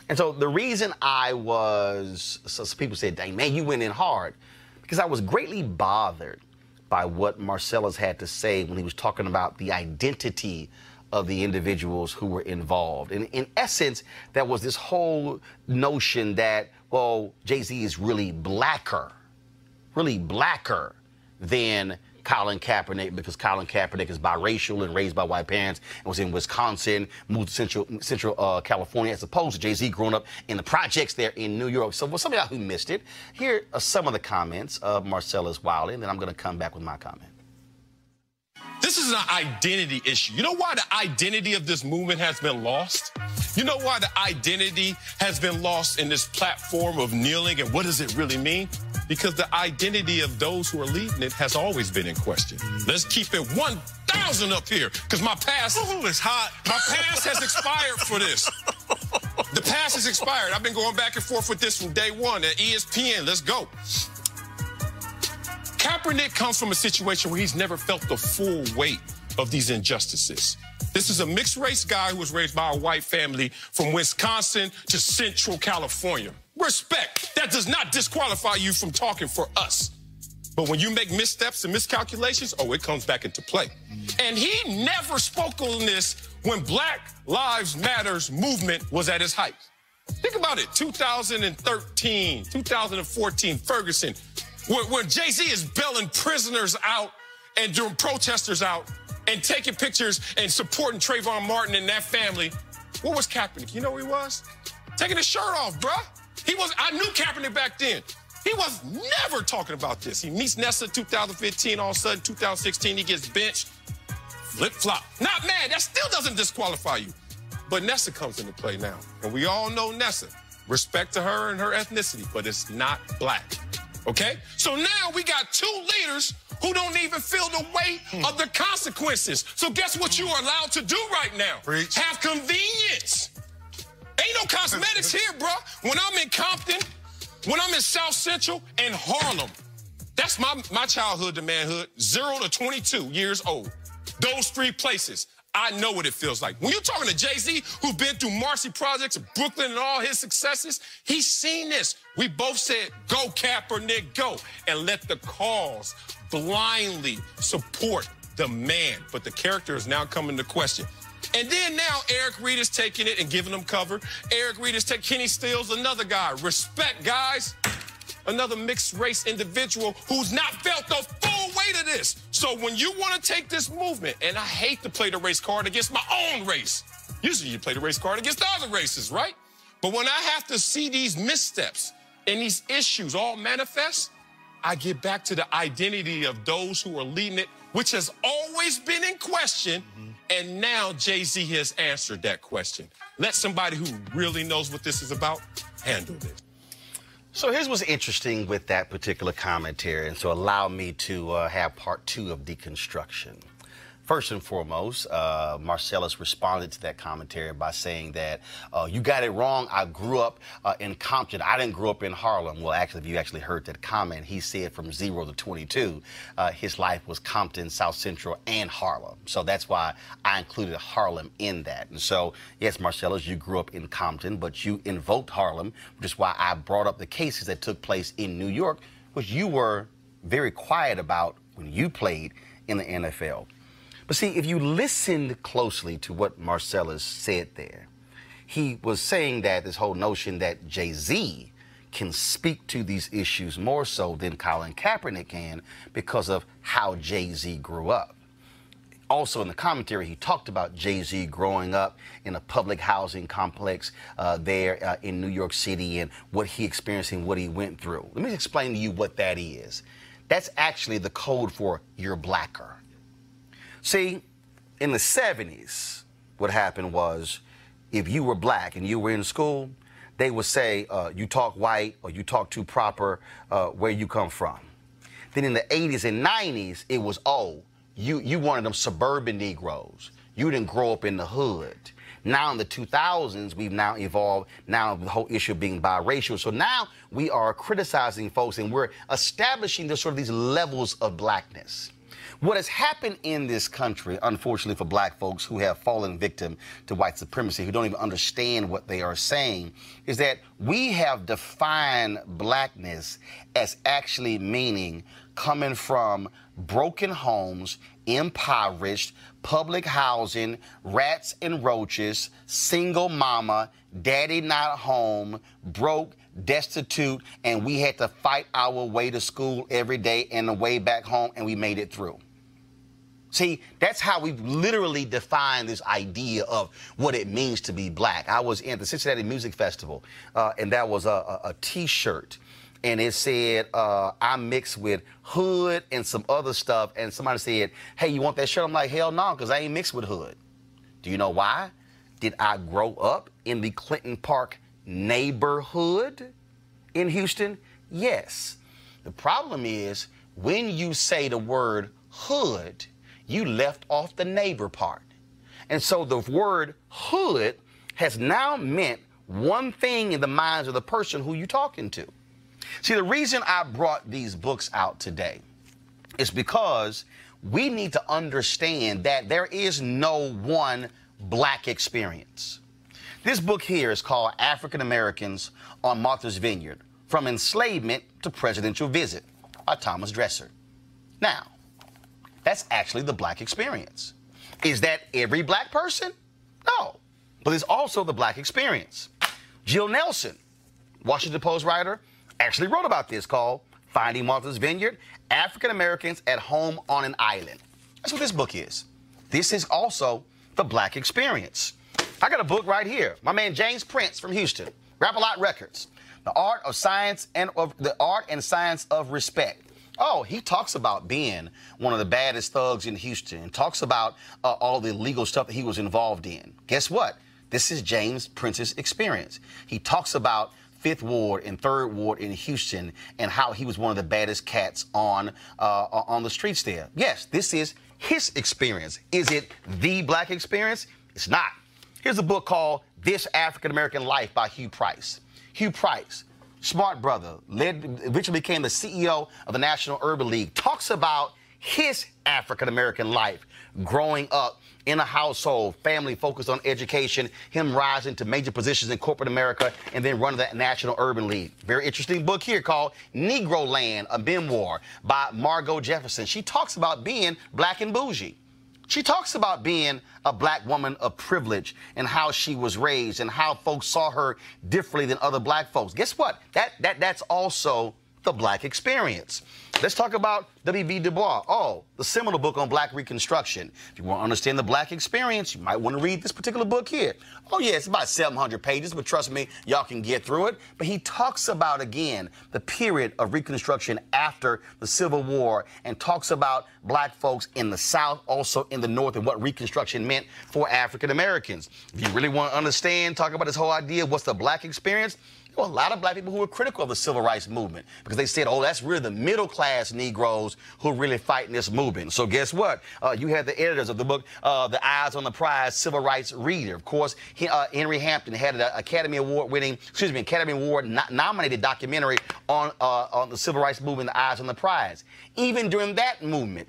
And so the reason I was, so people said, dang, man, you went in hard, because I was greatly bothered by what Marcellus had to say when he was talking about the identity of the individuals who were involved. And in essence, there was this whole notion that, well, Jay Z is really blacker, really blacker than Colin Kaepernick because Colin Kaepernick is biracial and raised by white parents and was in Wisconsin, moved to Central Central uh, California, as opposed to Jay Z growing up in the projects there in New York. So for some of y'all who missed it, here are some of the comments of Marcellus Wiley, and then I'm going to come back with my comment. This is an identity issue. You know why the identity of this movement has been lost? You know why the identity has been lost in this platform of kneeling and what does it really mean? Because the identity of those who are leading it has always been in question. Let's keep it 1,000 up here because my past is hot. My past has expired for this. The past has expired. I've been going back and forth with this from day one at ESPN. Let's go. Kaepernick comes from a situation where he's never felt the full weight of these injustices. This is a mixed race guy who was raised by a white family from Wisconsin to Central California. Respect. That does not disqualify you from talking for us. But when you make missteps and miscalculations, oh, it comes back into play. And he never spoke on this when Black Lives Matters movement was at its height. Think about it 2013, 2014, Ferguson, when, Jay Z is bailing prisoners out and doing protesters out and taking pictures and supporting Trayvon Martin and that family. What was Kaepernick? You know who he was? Taking his shirt off, bruh. He was, I knew Kaepernick back then. He was never talking about this. He meets Nessa 2015, all of a sudden, 2016, he gets benched. Flip flop. Not mad. That still doesn't disqualify you. But Nessa comes into play now. And we all know Nessa. Respect to her and her ethnicity, but it's not black. Okay? So now we got two leaders who don't even feel the weight hmm. of the consequences. So guess what you are allowed to do right now? Have convenience. Ain't no cosmetics *laughs* here, bro. When I'm in Compton, when I'm in South Central and Harlem, that's my, my childhood to manhood, zero to 22 years old. Those three places. I know what it feels like. When you're talking to Jay Z, who's been through Marcy Projects, Brooklyn, and all his successes, he's seen this. We both said, go Kaepernick, go. And let the cause blindly support the man. But the character is now coming to question. And then now Eric Reid is taking it and giving them cover. Eric Reid is taking Kenny Stills, another guy. Respect, guys. Another mixed race individual who's not felt the weight of this. So when you want to take this movement, and I hate to play the race card against my own race. Usually you play the race card against the other races, right? But when I have to see these missteps and these issues all manifest, I get back to the identity of those who are leading it, which has always been in question. Mm-hmm. And now Jay Z has answered that question. Let somebody who really knows what this is about handle this. So here's what's interesting with that particular commentary, and so allow me to uh, have part two of deconstruction. First and foremost, uh, Marcellus responded to that commentary by saying that uh, you got it wrong. I grew up uh, in Compton. I didn't grow up in Harlem. Well, actually, if you actually heard that comment, he said from zero to 22, uh, his life was Compton, South Central, and Harlem. So that's why I included Harlem in that. And so, yes, Marcellus, you grew up in Compton, but you invoked Harlem, which is why I brought up the cases that took place in New York, which you were very quiet about when you played in the NFL. But see, if you listened closely to what Marcellus said there, he was saying that this whole notion that Jay Z can speak to these issues more so than Colin Kaepernick can because of how Jay Z grew up. Also, in the commentary, he talked about Jay Z growing up in a public housing complex uh, there uh, in New York City and what he experienced and what he went through. Let me explain to you what that is. That's actually the code for you're blacker. See, in the 70s, what happened was if you were black and you were in school, they would say, uh, you talk white or you talk too proper, uh, where you come from. Then in the 80s and 90s, it was, oh, you, you of them suburban Negroes. You didn't grow up in the hood. Now in the 2000s, we've now evolved. Now the whole issue of being biracial. So now we are criticizing folks and we're establishing this sort of these levels of blackness. What has happened in this country, unfortunately for black folks who have fallen victim to white supremacy, who don't even understand what they are saying, is that we have defined blackness as actually meaning coming from broken homes, impoverished, public housing, rats and roaches, single mama, daddy not home, broke, destitute, and we had to fight our way to school every day and the way back home, and we made it through. See, that's how we literally define this idea of what it means to be black. I was in the Cincinnati Music Festival, uh, and that was a, a, a T-shirt, and it said uh, I'm mixed with hood and some other stuff. And somebody said, "Hey, you want that shirt?" I'm like, "Hell no, because I ain't mixed with hood." Do you know why? Did I grow up in the Clinton Park neighborhood in Houston? Yes. The problem is when you say the word hood you left off the neighbor part. And so the word hood has now meant one thing in the minds of the person who you're talking to. See, the reason I brought these books out today is because we need to understand that there is no one black experience. This book here is called African Americans on Martha's Vineyard From Enslavement to Presidential Visit by Thomas Dresser. Now, that's actually the black experience. Is that every black person? No. But it's also the black experience. Jill Nelson, Washington Post writer, actually wrote about this called Finding Martha's Vineyard African Americans at Home on an Island. That's what this book is. This is also the black experience. I got a book right here. My man James Prince from Houston, Rap a Lot Records. The art of science and of the art and science of respect. Oh, he talks about being one of the baddest thugs in Houston, talks about uh, all the illegal stuff that he was involved in. Guess what? This is James Prince's experience. He talks about Fifth Ward and Third Ward in Houston and how he was one of the baddest cats on uh, on the streets there. Yes, this is his experience. Is it the black experience? It's not. Here's a book called This African American Life by Hugh Price. Hugh Price smart brother, led, eventually became the CEO of the National Urban League, talks about his African American life growing up in a household, family focused on education, him rising to major positions in corporate America, and then running that National Urban League. Very interesting book here called Negro Land, a memoir by Margo Jefferson. She talks about being black and bougie. She talks about being a black woman of privilege and how she was raised and how folks saw her differently than other black folks. Guess what? That that that's also the black experience. Let's talk about W.B. Du Bois. Oh, the seminal book on black reconstruction. If you want to understand the black experience, you might want to read this particular book here. Oh, yeah, it's about 700 pages, but trust me, y'all can get through it. But he talks about, again, the period of reconstruction after the Civil War and talks about black folks in the South, also in the North, and what reconstruction meant for African Americans. If you really want to understand, talk about this whole idea, of what's the black experience? There a lot of black people who were critical of the civil rights movement because they said, oh, that's really the middle class Negroes who are really fighting this movement. So guess what? Uh, you had the editors of the book, uh, The Eyes on the Prize Civil Rights Reader. Of course, he, uh, Henry Hampton had an Academy Award winning, excuse me, Academy Award no- nominated documentary on, uh, on the civil rights movement, The Eyes on the Prize. Even during that movement,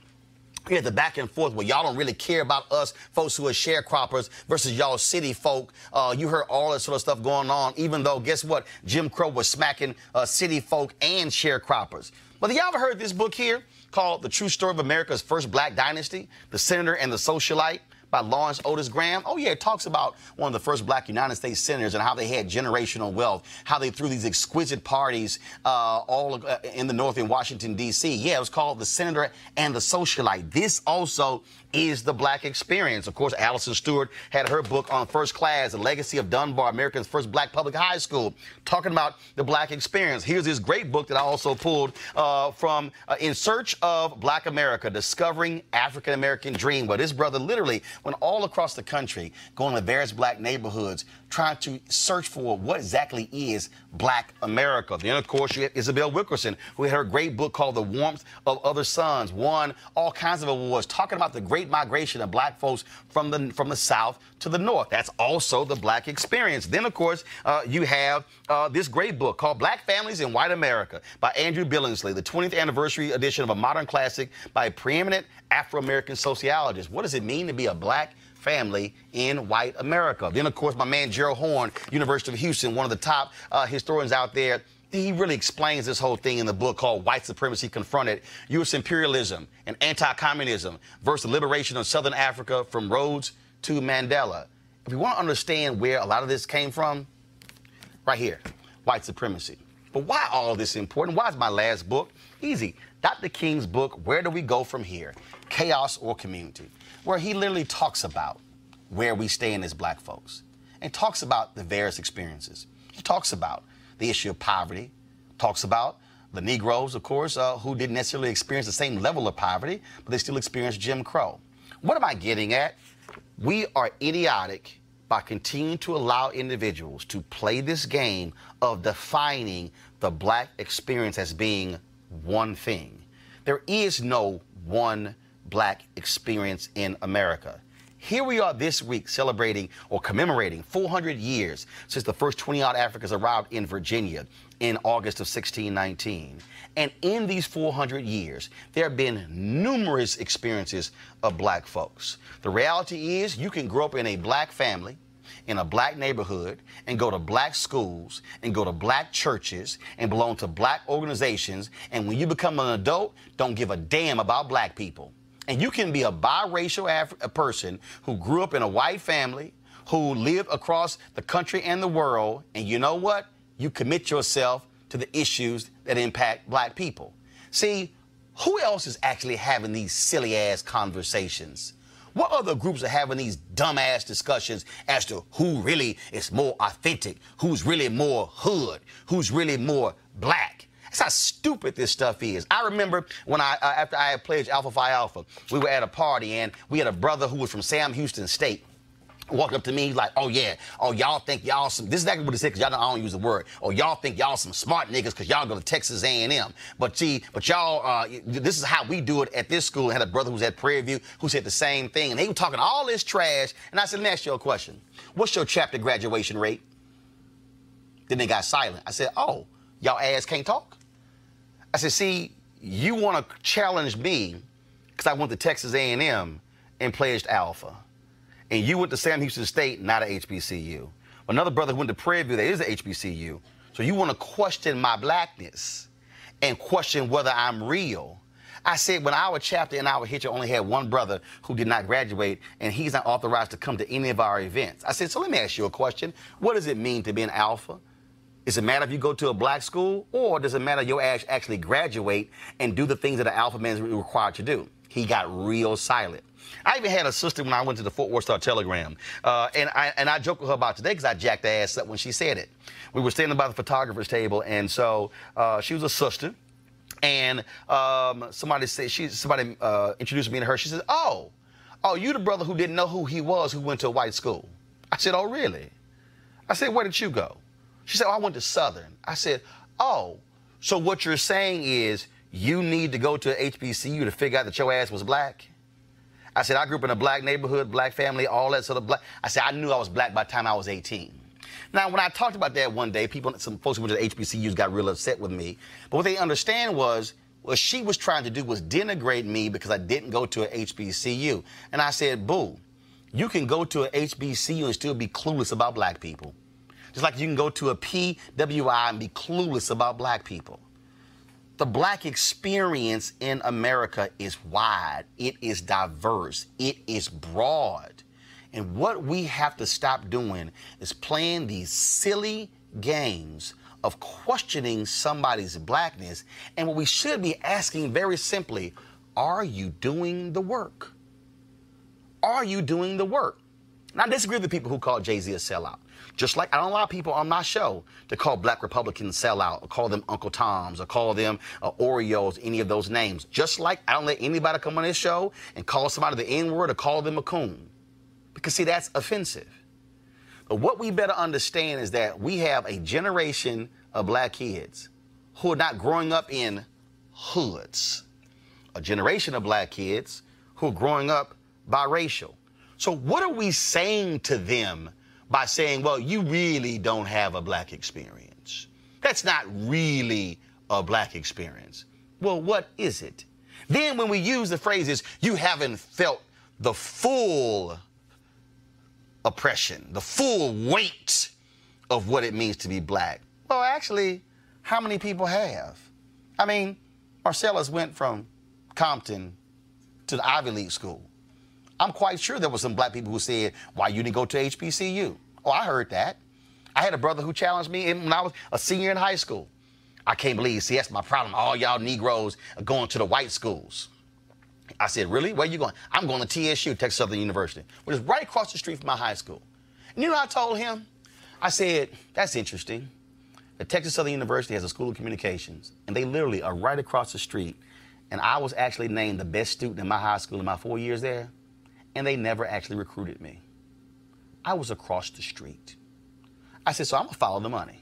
you had the back and forth where y'all don't really care about us folks who are sharecroppers versus y'all city folk. Uh, you heard all that sort of stuff going on, even though, guess what? Jim Crow was smacking uh, city folk and sharecroppers. But y'all ever heard this book here called The True Story of America's First Black Dynasty, The Senator and the Socialite? By Lawrence Otis Graham. Oh, yeah, it talks about one of the first black United States senators and how they had generational wealth, how they threw these exquisite parties uh, all uh, in the North in Washington, D.C. Yeah, it was called The Senator and the Socialite. This also is the black experience. Of course, Alison Stewart had her book on first class, The Legacy of Dunbar, America's first black public high school, talking about the black experience. Here's this great book that I also pulled uh, from uh, In Search of Black America, Discovering African American Dream. But this brother literally went all across the country, going to various black neighborhoods, trying to search for what exactly is black America. Then, of course, you have Isabel Wilkerson, who had her great book called The Warmth of Other Suns, won all kinds of awards, talking about the great migration of black folks from the from the South to the North. That's also the black experience. Then, of course, uh, you have uh, this great book called Black Families in White America by Andrew Billingsley, the 20th anniversary edition of a modern classic by a preeminent Afro-American sociologist. What does it mean to be a black family in white America. Then, of course, my man Gerald Horne, University of Houston, one of the top uh, historians out there. He really explains this whole thing in the book called White Supremacy Confronted U.S. Imperialism and Anti Communism versus the Liberation of Southern Africa from Rhodes to Mandela. If you want to understand where a lot of this came from, right here white supremacy. But why all this important? Why is my last book? Easy. Dr. King's book, Where Do We Go From Here? Chaos or Community, where he literally talks about where we stand as black folks and talks about the various experiences. He talks about the issue of poverty, talks about the Negroes, of course, uh, who didn't necessarily experience the same level of poverty, but they still experienced Jim Crow. What am I getting at? We are idiotic by continuing to allow individuals to play this game of defining the black experience as being one thing. There is no one black experience in America. Here we are this week celebrating or commemorating 400 years since the first 20 odd Africans arrived in Virginia in August of 1619. And in these 400 years, there have been numerous experiences of black folks. The reality is, you can grow up in a black family, in a black neighborhood and go to black schools and go to black churches and belong to black organizations. And when you become an adult, don't give a damn about black people. And you can be a biracial Af- a person who grew up in a white family, who lived across the country and the world. And you know what? You commit yourself to the issues that impact black people. See, who else is actually having these silly ass conversations? What other groups are having these dumbass discussions as to who really is more authentic, who's really more hood, who's really more black? That's how stupid this stuff is. I remember when I, uh, after I had pledged Alpha Phi Alpha, we were at a party and we had a brother who was from Sam Houston State walked up to me like, oh yeah, oh y'all think y'all some. This is exactly what he said because y'all know I don't use the word. Oh y'all think y'all some smart niggas because y'all go to Texas A&M. But see, but y'all, uh, this is how we do it at this school. I had a brother who's at Prairie View who said the same thing, and they were talking all this trash. And I said, let me ask you a question. What's your chapter graduation rate? Then they got silent. I said, oh, y'all ass can't talk. I said, see, you want to challenge me because I went to Texas A&M and pledged Alpha. And you went to Sam Houston State, not a HBCU. Another brother went to Prairie View, that is a HBCU. So you want to question my blackness and question whether I'm real. I said when our chapter in our history only had one brother who did not graduate, and he's not authorized to come to any of our events. I said, so let me ask you a question. What does it mean to be an alpha? Does it matter if you go to a black school, or does it matter your ass actually graduate and do the things that an alpha man is required to do? He got real silent. I even had a sister when I went to the Fort Worth Star Telegram, uh, and I and I joked with her about today because I jacked the ass up when she said it. We were standing by the photographer's table, and so uh, she was a sister, and um, somebody said she somebody uh, introduced me to her. She said, "Oh, oh, you the brother who didn't know who he was, who went to a white school." I said, "Oh, really?" I said, "Where did you go?" She said, oh, "I went to Southern." I said, "Oh, so what you're saying is you need to go to HBCU to figure out that your ass was black?" I said, I grew up in a black neighborhood, black family, all that sort of black. I said, I knew I was black by the time I was 18. Now, when I talked about that one day, people, some folks who went to HBCUs got real upset with me. But what they understand was, what she was trying to do was denigrate me because I didn't go to a HBCU. And I said, boo, you can go to a HBCU and still be clueless about black people. Just like you can go to a PWI and be clueless about black people the black experience in America is wide, it is diverse, it is broad. And what we have to stop doing is playing these silly games of questioning somebody's blackness. And what we should be asking very simply are you doing the work? Are you doing the work? And I disagree with the people who call Jay Z a sellout. Just like I don't allow people on my show to call black Republicans sellout, or call them Uncle Toms, or call them uh, Oreos, any of those names. Just like I don't let anybody come on this show and call somebody the N word or call them a coon. Because, see, that's offensive. But what we better understand is that we have a generation of black kids who are not growing up in hoods, a generation of black kids who are growing up biracial. So, what are we saying to them by saying, well, you really don't have a black experience? That's not really a black experience. Well, what is it? Then, when we use the phrases, you haven't felt the full oppression, the full weight of what it means to be black. Well, actually, how many people have? I mean, Marcellus went from Compton to the Ivy League school. I'm quite sure there were some black people who said, Why you didn't go to HBCU? Oh, I heard that. I had a brother who challenged me when I was a senior in high school. I can't believe, see, that's my problem. All y'all Negroes are going to the white schools. I said, Really? Where you going? I'm going to TSU, Texas Southern University, which is right across the street from my high school. And you know I told him? I said, That's interesting. The Texas Southern University has a school of communications, and they literally are right across the street. And I was actually named the best student in my high school in my four years there and they never actually recruited me. I was across the street. I said, so I'm gonna follow the money.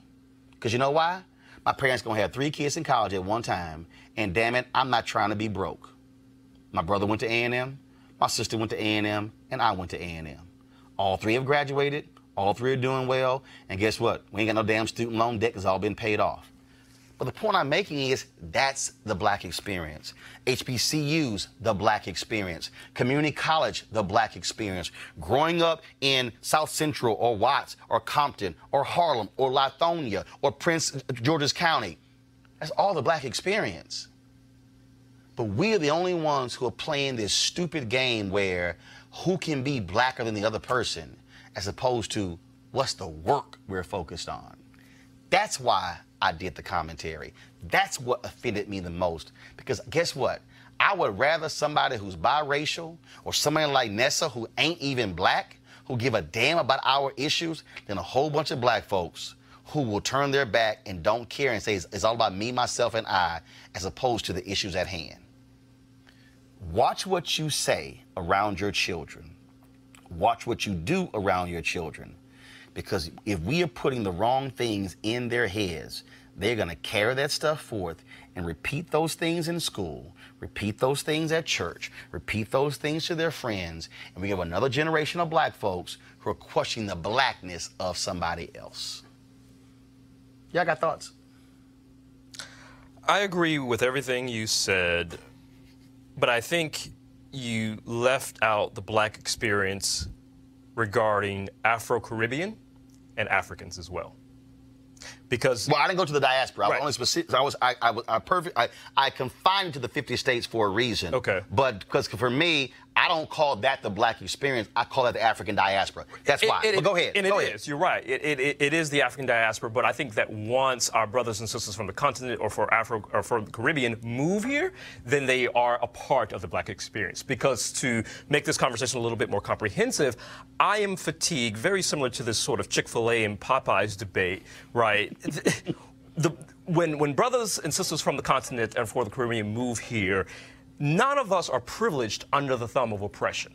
Because you know why? My parents gonna have three kids in college at one time, and damn it, I'm not trying to be broke. My brother went to A&M, my sister went to A&M, and I went to A&M. All three have graduated, all three are doing well, and guess what? We ain't got no damn student loan debt because all been paid off. But the point I'm making is that's the black experience. HBCUs, the black experience. Community college, the black experience. Growing up in South Central or Watts or Compton or Harlem or Lithonia or Prince George's County, that's all the black experience. But we're the only ones who are playing this stupid game where who can be blacker than the other person as opposed to what's the work we're focused on. That's why I did the commentary. That's what offended me the most. Because guess what? I would rather somebody who's biracial or somebody like Nessa who ain't even black, who give a damn about our issues, than a whole bunch of black folks who will turn their back and don't care and say it's, it's all about me, myself, and I, as opposed to the issues at hand. Watch what you say around your children. Watch what you do around your children. Because if we are putting the wrong things in their heads, they're going to carry that stuff forth and repeat those things in school, repeat those things at church, repeat those things to their friends, and we have another generation of black folks who are questioning the blackness of somebody else. Y'all got thoughts? I agree with everything you said, but I think you left out the black experience regarding Afro Caribbean and Africans as well. Because well, I didn't go to the diaspora. I was only specific. I was I I, was- I perfect. I, I confined to the 50 states for a reason. Okay. But because for me, I don't call that the black experience. I call that the African diaspora. That's why. It- it- but go ahead. And go it ahead. is. You're right. It, it, it- is the African diaspora, but I think that once our brothers and sisters from the continent or for Afro or for the Caribbean move here, then they are a part of the black experience. Because to make this conversation a little bit more comprehensive, I am fatigued, very similar to this sort of Chick-fil-A and Popeyes debate, right? the, when, when brothers and sisters from the continent and for the Caribbean move here, none of us are privileged under the thumb of oppression.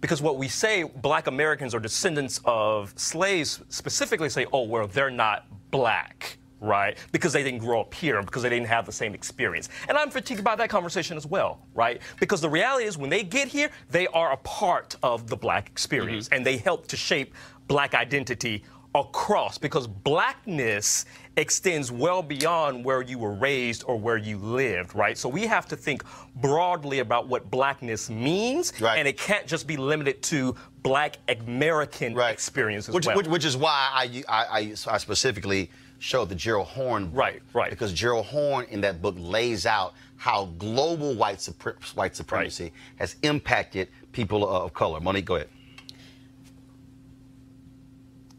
Because what we say, black Americans are descendants of slaves, specifically say, oh, well, they're not black, right? Because they didn't grow up here, because they didn't have the same experience. And I'm fatigued by that conversation as well, right? Because the reality is, when they get here, they are a part of the black experience, mm-hmm. and they help to shape black identity across because blackness extends well beyond where you were raised or where you lived, right? So we have to think broadly about what blackness means, and it can't just be limited to black American experience as which, well. which, which is why I, I, I, I specifically showed the Gerald Horne book. Right, right. Because Gerald Horne in that book lays out how global white, supre- white supremacy has impacted people of color. Monique, go ahead.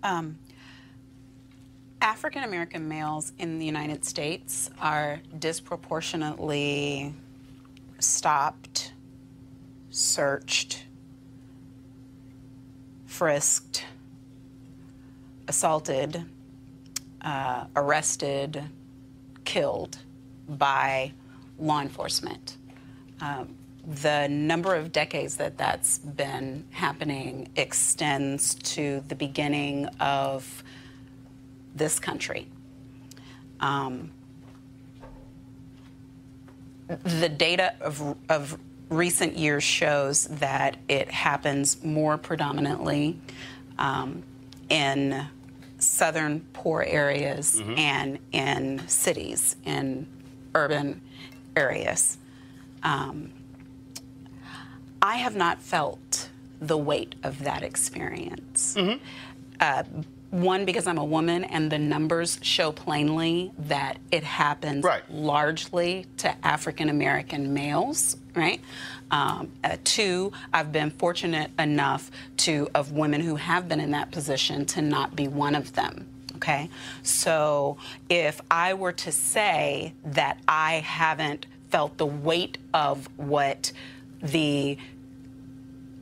Um, African American males in the United States are disproportionately stopped, searched, frisked, assaulted, uh, arrested, killed by law enforcement. Um, the number of decades that that's been happening extends to the beginning of this country. Um, the data of, of recent years shows that it happens more predominantly um, in southern poor areas Mhm. and in cities, in urban areas. Um, I have not felt the weight of that experience. Uh, one, because I'm a woman, and the numbers show plainly that it happens largely to African American males, right? Um, uh, two, I've been fortunate enough to, of women who have been in that position, to not be one of them. Okay, so if I were to say that I haven't felt the weight of what the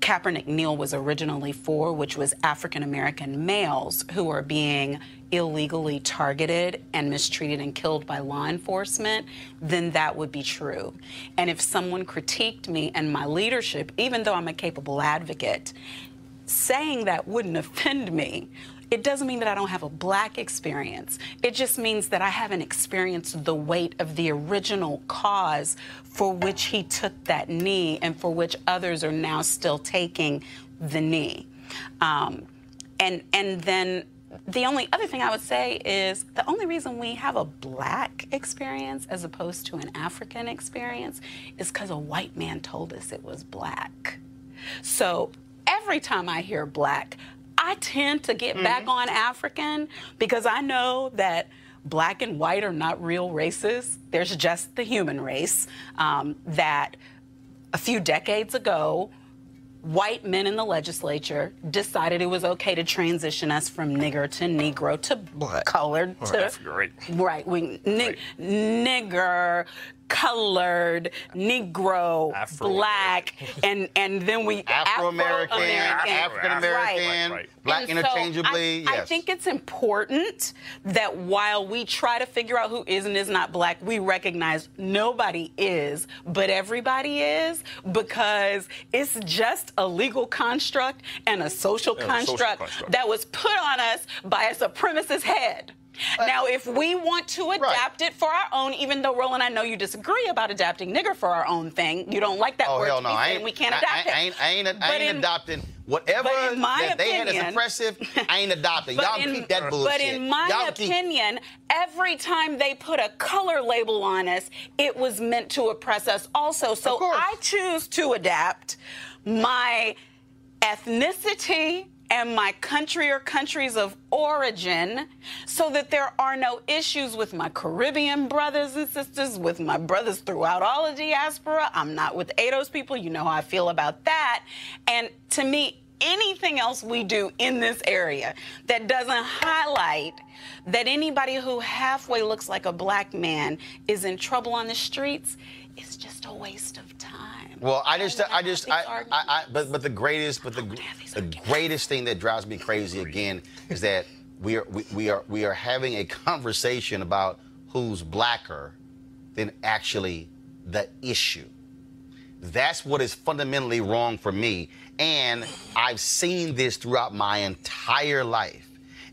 Kaepernick kneel was originally for, which was African American males who are being illegally targeted and mistreated and killed by law enforcement, then that would be true. And if someone critiqued me and my leadership, even though I'm a capable advocate, saying that wouldn't *laughs* offend me. It doesn't mean that I don't have a black experience. It just means that I haven't experienced the weight of the original cause for which he took that knee and for which others are now still taking the knee. Um, and and then the only other thing I would say is the only reason we have a black experience as opposed to an African experience is because a white man told us it was black. So every time I hear black, I tend to get back on African because I know that black and white are not real races. There's just the human race. Um, that a few decades ago, white men in the legislature decided it was okay to transition us from nigger to negro to black. colored Or to right. right we ni- nigger colored negro black and and then we *laughs* Afro-American, Afro-American, African-American, right. black And so interchangeably, I, I yes. think it's important that while we try to figure out who is and is not black, we recognize nobody is, but everybody is because it's just a legal construct and a social And a social construct construct. that was put on us by a supremacist head. Now, if we want to adapt it for our own, even though Roland, I know you disagree about adapting nigger for our own thing, you don't like that Oh word. hell no! I ain't. we can't I- adapt I, it. I ain't. I ain't, I But ain't in- adopting Whatever But that they had as oppressive, I ain't *laughs* adopting. Y'all in- keep that bullshit. But in my Y'all keep- opinion, every time they put a color label on us, it was meant to oppress us also. So I choose to adapt my ethnicity and my country or countries of origin so that there are no issues with my Caribbean brothers and sisters, with my brothers throughout all of diaspora. I'm not with ADOS people. You know how I feel about that. And to me, anything else we do in this area that doesn't highlight that anybody who halfway looks like a black man is in trouble on the streets is just a waste of. Well, I just, I just, I, I, I, but, but the greatest, but the, the greatest thing that drives me crazy again is that we are, we, we are, we are having a conversation about who's blacker than actually the issue. That's what is fundamentally wrong for me. And I've seen this throughout my entire life.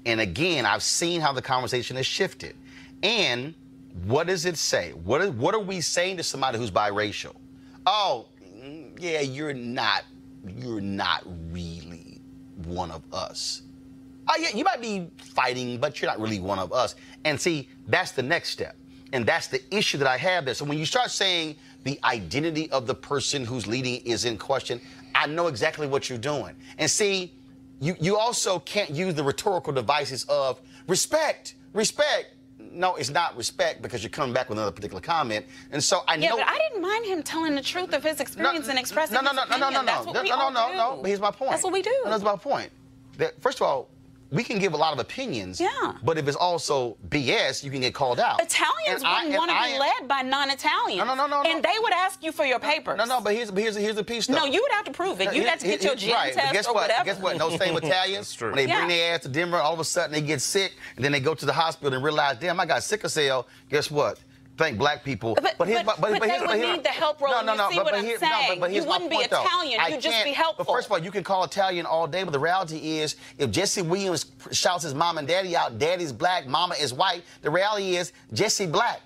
And again, I've seen how the conversation has shifted. And what does it say? What, is, what are we saying to somebody who's biracial? Oh, yeah, you're not, you're not really one of us. Oh, yeah, you might be fighting, but you're not really one of us. And see, that's the next step. And that's the issue that I have there. So when you start saying the identity of the person who's leading is in question, I know exactly what you're doing. And see, you, you also can't use the rhetorical devices of respect, respect. No, it's not respect because you're coming back with another particular comment. And so I yeah, know. but I didn't mind him telling the truth of his experience and expressing no, no, his no, no, no, opinion. no, That's no, no, no, no, no. But here's my point. That's what we do. No, that's my point. That, first of all, we can give a lot of opinions. Yeah. But if it's also BS, you can get called out. Italians And wouldn't want to be am- led by non-Italians. No, no, no, no, And no. they would ask you for your papers. No, no, but here's here's here's the piece. Though. No, you would have to prove it. You'd have to get your gen right, but test guess or what? whatever. Guess what? Those same *laughs* Italians, true. when they Yeah. bring their ass to Denver, all of a sudden they get sick, and then they go to the hospital and realize, damn, I got sickle cell. Guess what? Thank black people. But- here's but- my- but they here's- would here- need the help, No, Roland. no, You no. see but, what but I'm here, no, but, but here's You wouldn't be point, though. Italian, I you'd just be helpful. But first of all, you can call Italian all day, but the reality is, if Jesse Williams shouts his mom and daddy out, daddy's black, mama is white, the reality is Jesse black,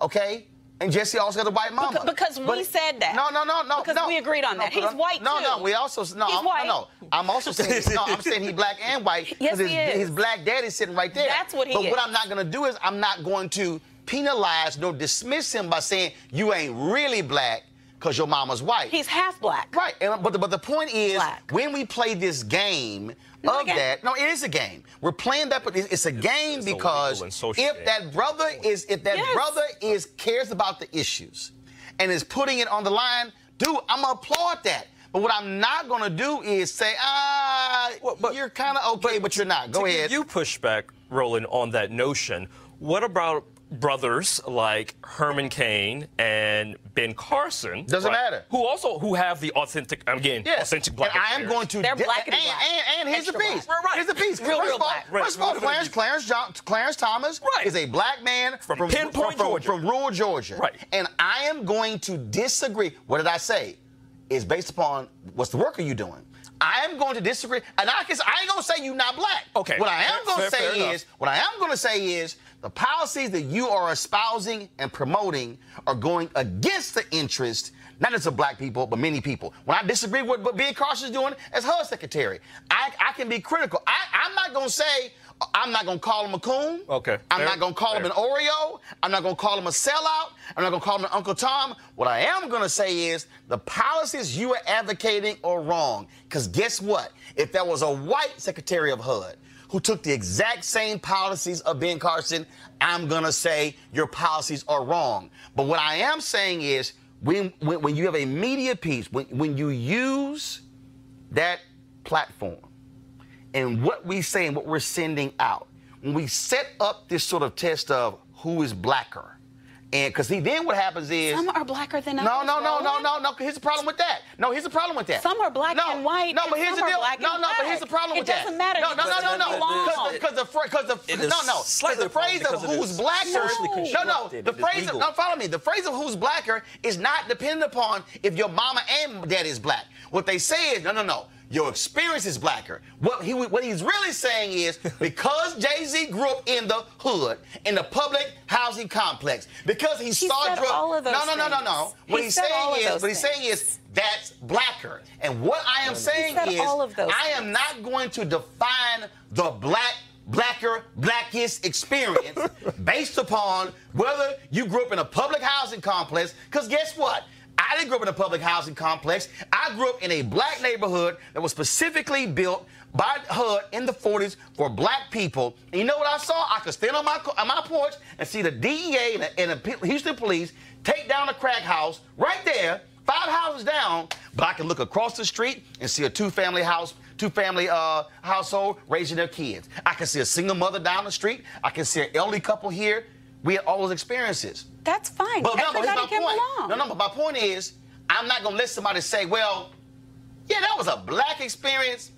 okay? And Jesse also got a white mama. Beca- because we But- said that. No, no, no, no. Because no. we agreed on No, that. He's but- white, No, too. no. We also no. He's I'm, white. No, I'm also saying *laughs* no. I'm saying he black and white. Yes, his, he is. his black daddy's sitting right there. That's what he But what is. I'm not going to do is I'm not going to penalize nor dismiss him by saying you ain't really black because your mama's white. He's half black. Right. And, but, the, but the point is, Black. when we play this game Not of game. that, no, it is a game. We're playing that, but it's, it's a game it's because legal if game. that brother is, if that Yes. brother is cares about the issues and is putting it on the line, dude, I'm gonna applaud that. But what I'm not gonna do is say, ah, Well, but- you're kind of okay, but, you're not. Go to ahead. Give you pushback, Roland, on that notion. What about brothers like Herman Cain and Ben Carson? Doesn't matter. Who also who have the authentic I'm again Yes. authentic black. and I am going to. They're di- black and and, black. and, and here's the piece. black. Right, right. Here's the piece. Real, first real of all, black. Right, first of all, Clarence. Clarence, John, Clarence Thomas Right. is a black man From Pin Point, from, Georgia. from rural Georgia. Right. And I am going to disagree. What did I say? Is based upon what's the work are you doing? I am going to disagree, and I can. I ain't gonna say you not black. Okay. What I am Fair- gonna fair- fair say enough. is, what I am gonna say is, the policies that you are espousing and promoting are going against the interest not just of black people, but many people. When I disagree with what Ben Carson is doing as HUD secretary, I, I can be critical. I, I'm not gonna say. I'm not gonna call him a coon. Okay, I'm fair, not gonna call him an Oreo. I'm not gonna call him a sellout. I'm not gonna call him an Uncle Tom. What I am gonna say is the policies you are advocating are wrong. Because guess what? If there was a white Secretary of HUD who took the exact same policies of Ben Carson, I'm gonna say your policies are wrong. But what I am saying is when when, when you have a media piece, when, when you use that platform and what we say and what we're sending out, when we set up this sort of test of who is blacker, and because see, then what happens is Some are blacker than others. no, no, no, Roland. no, no. Here's the problem with that. No, here's the problem with that. Some are black no, and white, No, but here's the deal. no, no, but here's the problem It with that. doesn't matter. No, no, no, no, no. Because the because the It no, no. Because the phrase of who's blacker. No, no. The phrase of no, follow me. The phrase of who's blacker is not dependent upon if your mama and dad is black. What they say is no, no, no. Your experience is blacker. What he what he's really saying is *laughs* because Jay Z grew up in the hood, in the public housing complex, because he, He saw said drug. all of those no, no, no, no, no. things. What He he's said all saying of is, those what he's saying is that's blacker. And what I am saying is, all of those I am not going to define the black. Blacker, blackest experience *laughs* based upon whether you grew up in a public housing complex. Because guess what? I didn't grow up in a public housing complex. I grew up in a black neighborhood that was specifically built by HUD in the 40s for black people. And you know what I saw? I could stand on my on my porch and see the DEA and the, and the Houston police take down a crack house right there, five houses down. But I can look across the street and see a two-family house, two-family uh, household raising their kids. I can see a single mother down the street. I can see an elderly couple here. We had all those experiences. That's fine. But no, but here's my point. belong. No, no, but my point is, I'm not gonna let somebody say, well, yeah, that was a black experience.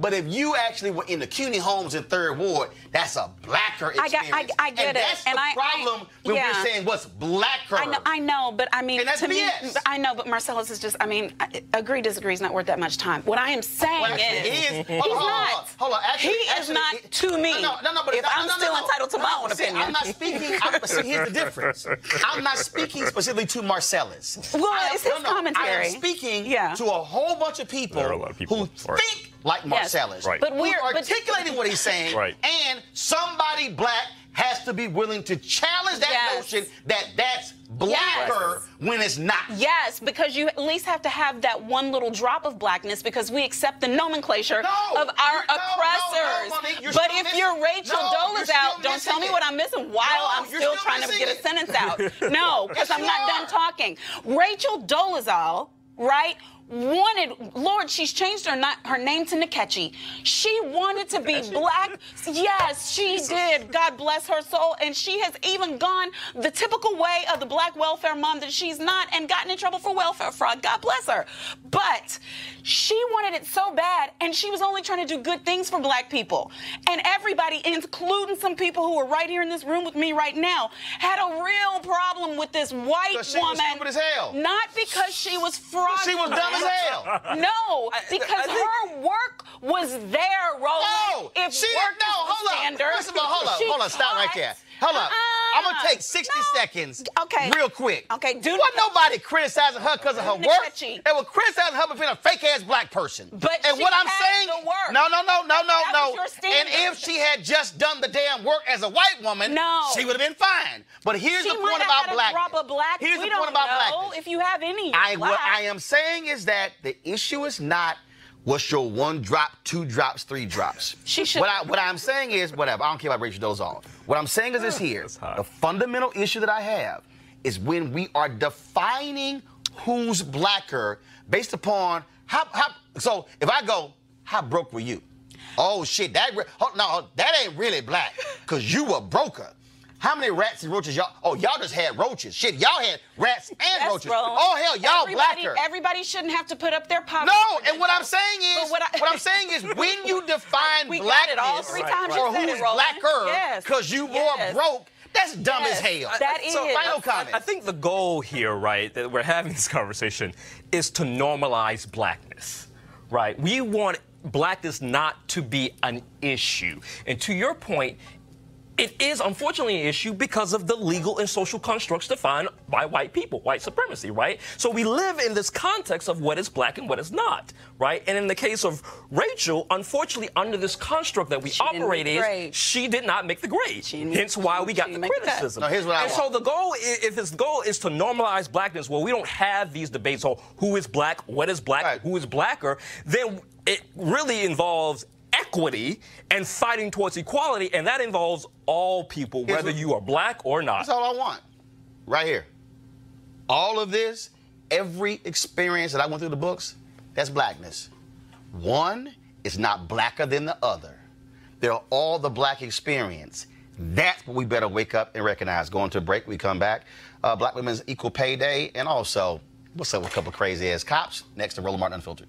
But if you actually were in the Cuney homes in Third Ward, that's a blacker I got- experience. I- I get and it. That's And the I- I- problem when yeah. we're saying what's blacker. I know, I know, but I mean, And that's to me, I know, but Marcellus is just, I mean, I- agree, disagree is not worth that much time. What I am saying Well, actually, is, he is. he's Hold on, hold on, not. hold on. Actually- he is not he- to me. No, no, no, but if it's- I'm no, no, still no. entitled to my No, own see, opinion. I'm not speaking. I'm, see, here's the difference. I'm not speaking specifically to Marcellus. Well, I am- it's his no, no, I am speaking Yeah. to a whole bunch of people, There are a lot of people who think like Marcellus, Right. But we're- but- articulating what he's saying, Right. and somebody black has to be willing to challenge that Yes. notion that that's blacker when it's not. Yes, because you at least have to have that one little drop of blackness because we accept the nomenclature No, of our no, no, oppressors. no, Monique, but if missing- you're Rachel No, Dolezal, don't tell missing me it. what I'm missing while No, I'm still, still trying to missing get a sentence out. No, because *laughs* Yes, I'm not are. done talking. Rachel Dolezal, right? Wanted Lord, she's changed her not her name to Nkechi. She wanted to be black. Yes, she did. God bless her soul. And she has even gone the typical way of the black welfare mom that she's not and gotten in trouble for welfare fraud. God bless her. But she wanted it so bad, and she was only trying to do good things for black people. And everybody, including some people who are right here in this room with me right now, had a real problem with this white 'Cause she was woman. stupid as hell. Not because she was fraudulent. She was dumb hell. *laughs* No, because her work was there, Roland. No, if she work no. Hold standard, First of all, hold up, she hold up. Stop right there. Hold up. I'm gonna Uh-uh. take 60 No. seconds. Okay. Real quick. Okay, do Wasn't nobody criticizing her because of her work. They were criticizing her for being a fake ass black person. But and what I'm saying, work. no, no, no, no, no, no. and if she had just done the damn work as a white woman, No. she would have been fine. But here's she the point about black. a drop of black. Here's we the don't point about know if you have any. I, what. I am saying is that the issue is not what's your one drop, two drops, three drops. She should- What, I, what I'm saying is, whatever, I don't care about Rachel Dolezal. What I'm saying is this here. The fundamental issue that I have is when we are defining who's blacker based upon how, how so if I go, how broke were you? Oh shit, that re- oh, no, that ain't really black, cause you a broker. How many rats and roaches y'all? Oh, y'all just had roaches. Shit, y'all had rats and Yes, roaches. Roland. Oh hell, y'all everybody, blacker. Everybody shouldn't have to put up their pockets. No, and what I'm saying is, But what, what I- I'm saying is, *laughs* when you define We got blackness it all three times or you said who's it, Roland. blacker Yes. because you more Yes. broke, that's dumb Yes. as hell. That So is. Final I- comment. I think the goal here, right, that we're having this conversation is to normalize blackness, right? We want blackness not to be an issue. And to your point, it is unfortunately an issue because of the legal and social constructs defined by white people, white supremacy, right? So we live in this context of what is black and what is not, right? And in the case of Rachel, unfortunately, under this construct that we She operate in, she did not make the grade. didn't- Hence why we got the didn't the criticism. No, here's what I and want. so the goal, i- if his goal is to normalize blackness, well, we don't have these debates on who is black, what is black, Right. who is blacker, then it really involves equity and fighting towards equality, and that involves all people, Here's whether what- you are black or not. That's all I want. Right here. All of this, every experience that I went through the books, that's blackness. One is not blacker than the other. They're all the black experience. That's what we better wake up and recognize. Going to a break, we come back. Uh, black Women's Equal Pay Day, and also, what's up with a couple crazy ass cops? Next to Roland Martin Unfiltered.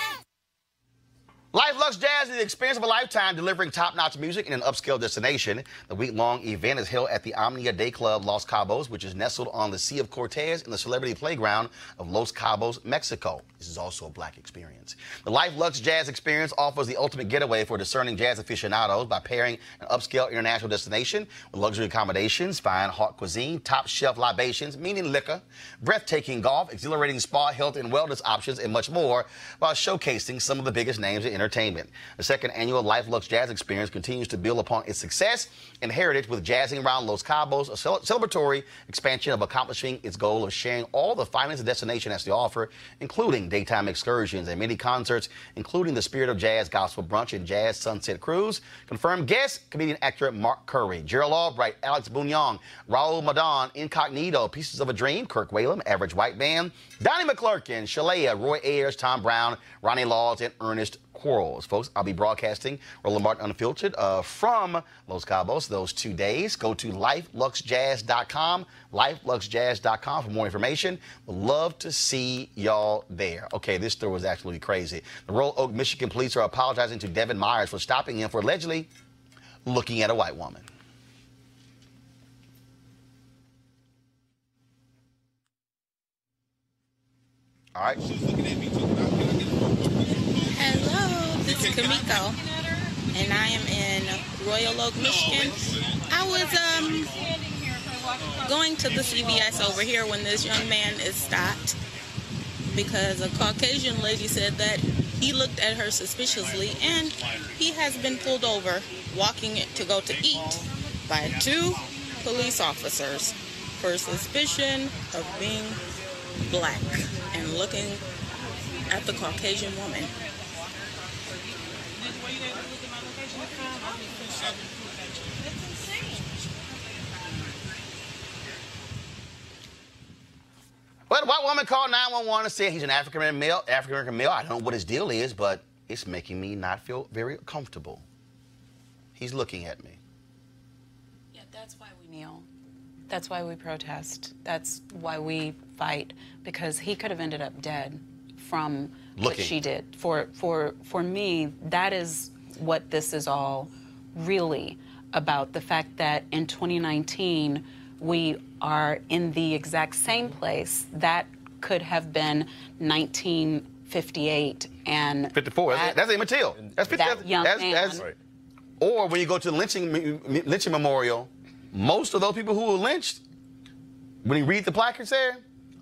Life Lux Jazz is the experience of a lifetime delivering top-notch music in an upscale destination. The week-long event is held at the Omnia Day Club Los Cabos, which is nestled on the Sea of Cortez in the celebrity playground of Los Cabos, Mexico. This is also a black experience. The Life Lux Jazz experience offers the ultimate getaway for discerning jazz aficionados by pairing an upscale international destination with luxury accommodations, fine hot cuisine, top-shelf libations, meaning liquor, breathtaking golf, exhilarating spa, health and wellness options, and much more, while showcasing some of the biggest names in entertainment. The second annual Life Lux Jazz Experience continues to build upon its success and heritage with Jazzing Around Los Cabos, a celebratory expansion of accomplishing its goal of sharing all the finest the destination has to offer, including daytime excursions and many concerts, including the Spirit of Jazz Gospel Brunch and Jazz Sunset Cruise. Confirmed guests, comedian actor Mark Curry, Gerald Albright, Alex Bugnon, Raul Midón, Incognito, Pieces of a Dream, Kirk Whalum, Average White Band, Donnie McClurkin, Shalea, Roy Ayers, Tom Brown, Ronnie Laws, and Ernest Quarles. Folks, I'll be broadcasting Roland Martin Unfiltered uh, from Los Cabos those two days. Go to lifeluxjazz.com, lifeluxjazz.com for more information. Would love to see y'all there. Okay, this story was absolutely crazy. The Royal Oak, Michigan police are apologizing to Devin Myers for stopping him for allegedly looking at a white woman. All right. Hello, this is Kamiko, and I am in Royal Oak, Michigan. I was um going to the CVS over here when this young man is stopped because a Caucasian lady said that he looked at her suspiciously, and he has been pulled over walking to go to eat by two police officers for suspicion of being black and looking at the Caucasian woman. Well, a white woman called 911 and said he's an African American male. African American male. I don't know what his deal is, but it's making me not feel very comfortable. He's looking at me. Yeah, that's why we kneel. That's why we protest. That's why we fight because he could have ended up dead from what she did. For for for me, that is what this is all really about. The fact that in 2019 we are in the exact same place that could have been 1958 and 54. That's, that- that's Emmett Till. That's 50. that young that's, man. that's- Or when you go to the lynching lynching memorial, most of those people who were lynched, when you read the placards there,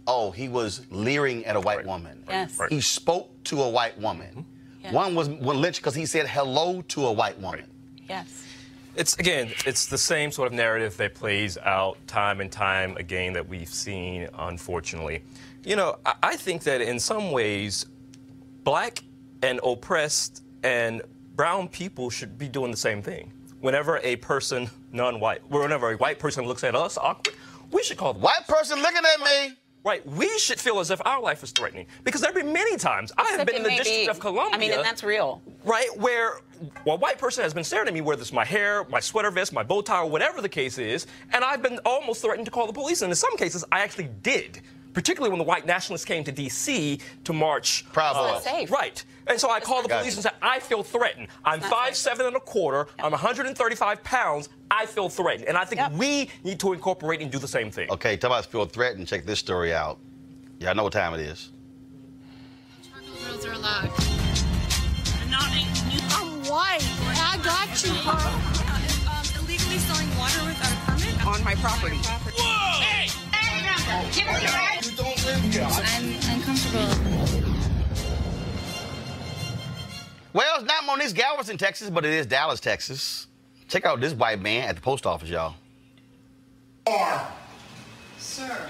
oh, he was leering at a white woman. Yes. Right. He spoke to a white woman. Mm-hmm. Yes. One was was lynched because he said hello to a white woman. Yes. It's again, it's the same sort of narrative that plays out time and time again that we've seen, unfortunately. You know, I, I think that in some ways, black and oppressed and brown people should be doing the same thing. Whenever a person, non-white, whenever a white person looks at us awkward, we should call the white person looking at me. Right, we should feel as if our life is threatening because there have been many times I have Except been in the District be- of Columbia. I mean, and that's real. Right, where a white person has been staring at me, whether it's my hair, my sweater vest, my bow tie, or whatever the case is, and I've been almost threatened to call the police. And in some cases, I actually did, particularly when the white nationalists came to D.C. to march. Proud uh, Boys. safe. Right. And so I called the police you. and said, I feel threatened. I'm not five safe. seven and a quarter. I'm 135 pounds. I feel threatened. And I think Yep. we need to incorporate and do the same thing. Okay, talk about feel threatened. Check this story out. Y'all know what time it is. Girls are allowed. I'm white. I got you, bro. Um, illegally selling water without a permit on my property. Hey! You don't live here. I'm uncomfortable. Well, it's not Monique Galveston, Texas, but it is Dallas, Texas. Check out this white man at the post office, y'all. Sir,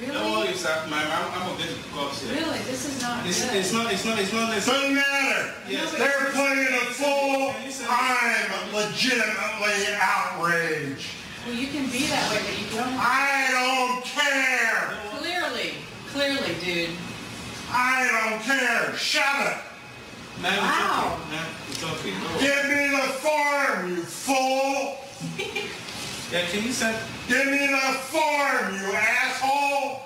Hello, it's that, man. I'm, I'm a bit upset. Really, this is not It's, good. it's not. It's not. It's not. It's Doesn't matter. Yes. They're playing a full. I'm legitimately outraged. Well, you can be that way, but you don't. I don't care. Clearly, clearly, dude. I don't care. Shut it. Man, Wow. it's okay. Man, it's okay. Give me the farm, you fool. *laughs* Yeah, can you send? Give me the farm, you asshole.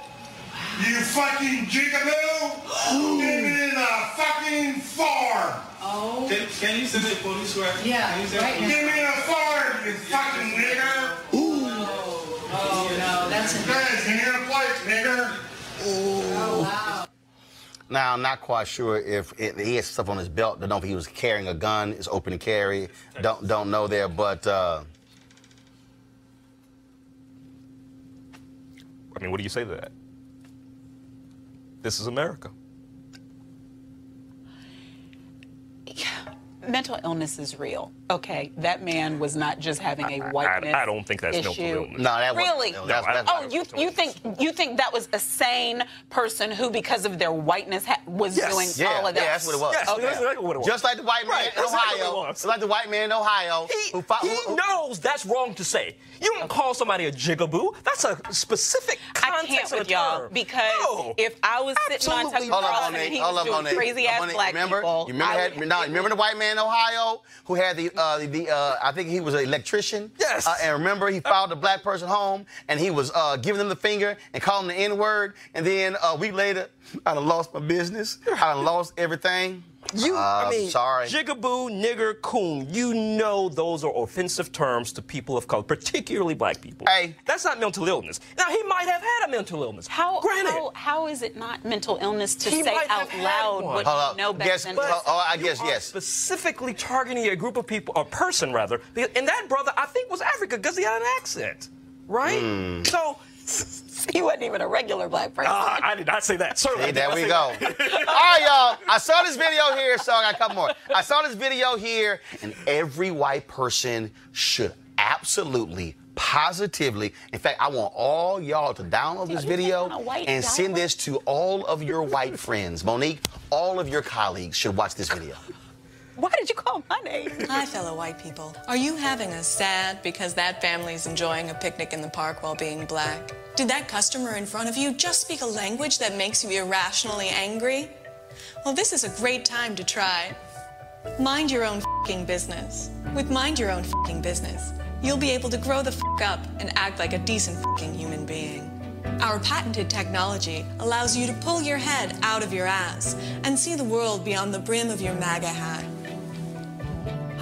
You fucking jigaboo. *gasps* Give me the fucking form. Oh. Can, can you send the police right? Yeah, Can you send right police- Give me a form, you fucking nigger. Ooh. Oh no, that's a. Guys, in your place, nigger. Oh wow. Now, I'm not quite sure if it, he has stuff on his belt. Don't know if he was carrying a gun. It's open to carry. Don't don't know there, but uh, I mean, what do you say to that? This is America. Mental illness is real. Okay, that man was not just having a whiteness I don't think that's issue. mental illness. no, that wasn't- Really? no, that's- that's oh, you you think you think that was a sane person who, because of their whiteness, ha- was Yes. doing Yeah, all of that? yeah, that's what it was. Yes, Okay. that's exactly what it was. just like the white man Right, in that's exactly Ohio, what it was. just like the white man in Ohio He, who, fought, he who, who- knows that's wrong to say. You don't call somebody a jigaboo. That's a specific I context can't with the y'all term. because No. if I was sitting on Tucker Absolutely Hold up, Carlson Monet. and he Hold was up, doing crazy ass black remember, people, You remember, I had, no, you *laughs* remember the white man in Ohio who had the, uh, the, uh, I think he was an electrician. Yes. Uh, and remember, he followed a black person home and he was uh, giving them the finger and calling the N word. And then uh, a week later, I lost my business. I lost everything. You, Uh, I mean, sorry. jigaboo, nigger, coon. You know those are offensive terms to people of color, particularly black people. Hey. that's not mental illness. Now he might have had a mental illness. How, Granted. how, how is it not mental illness to He say out loud one. what Hold you up. know better Guess- than but- oh, I guess are yes. Specifically targeting a group of people, a person rather, because- and that brother I think was African because he had an accent, right? Hmm. So *laughs* he wasn't even a regular black person. uh, I did not say that. Certainly, See, there we say go. that. *laughs* All right, y'all. I saw this video here, so I got a couple more. I saw this video here, and every white person should absolutely, positively. In fact, I want all y'all to download this video taking a white and send dollar? this to all of your white friends. Monique, all of your colleagues should watch this video. Why did you call my name? Hi, fellow white people. Are you having a sad because that family's enjoying a picnic in the park while being black? Did that customer in front of you just speak a language that makes you irrationally angry? Well, this is a great time to try. Mind your own fing business. With Mind Your Own fing business, you'll be able to grow the f up and act like a decent fing human being. Our patented technology allows you to pull your head out of your ass and see the world beyond the brim of your MAGA hat.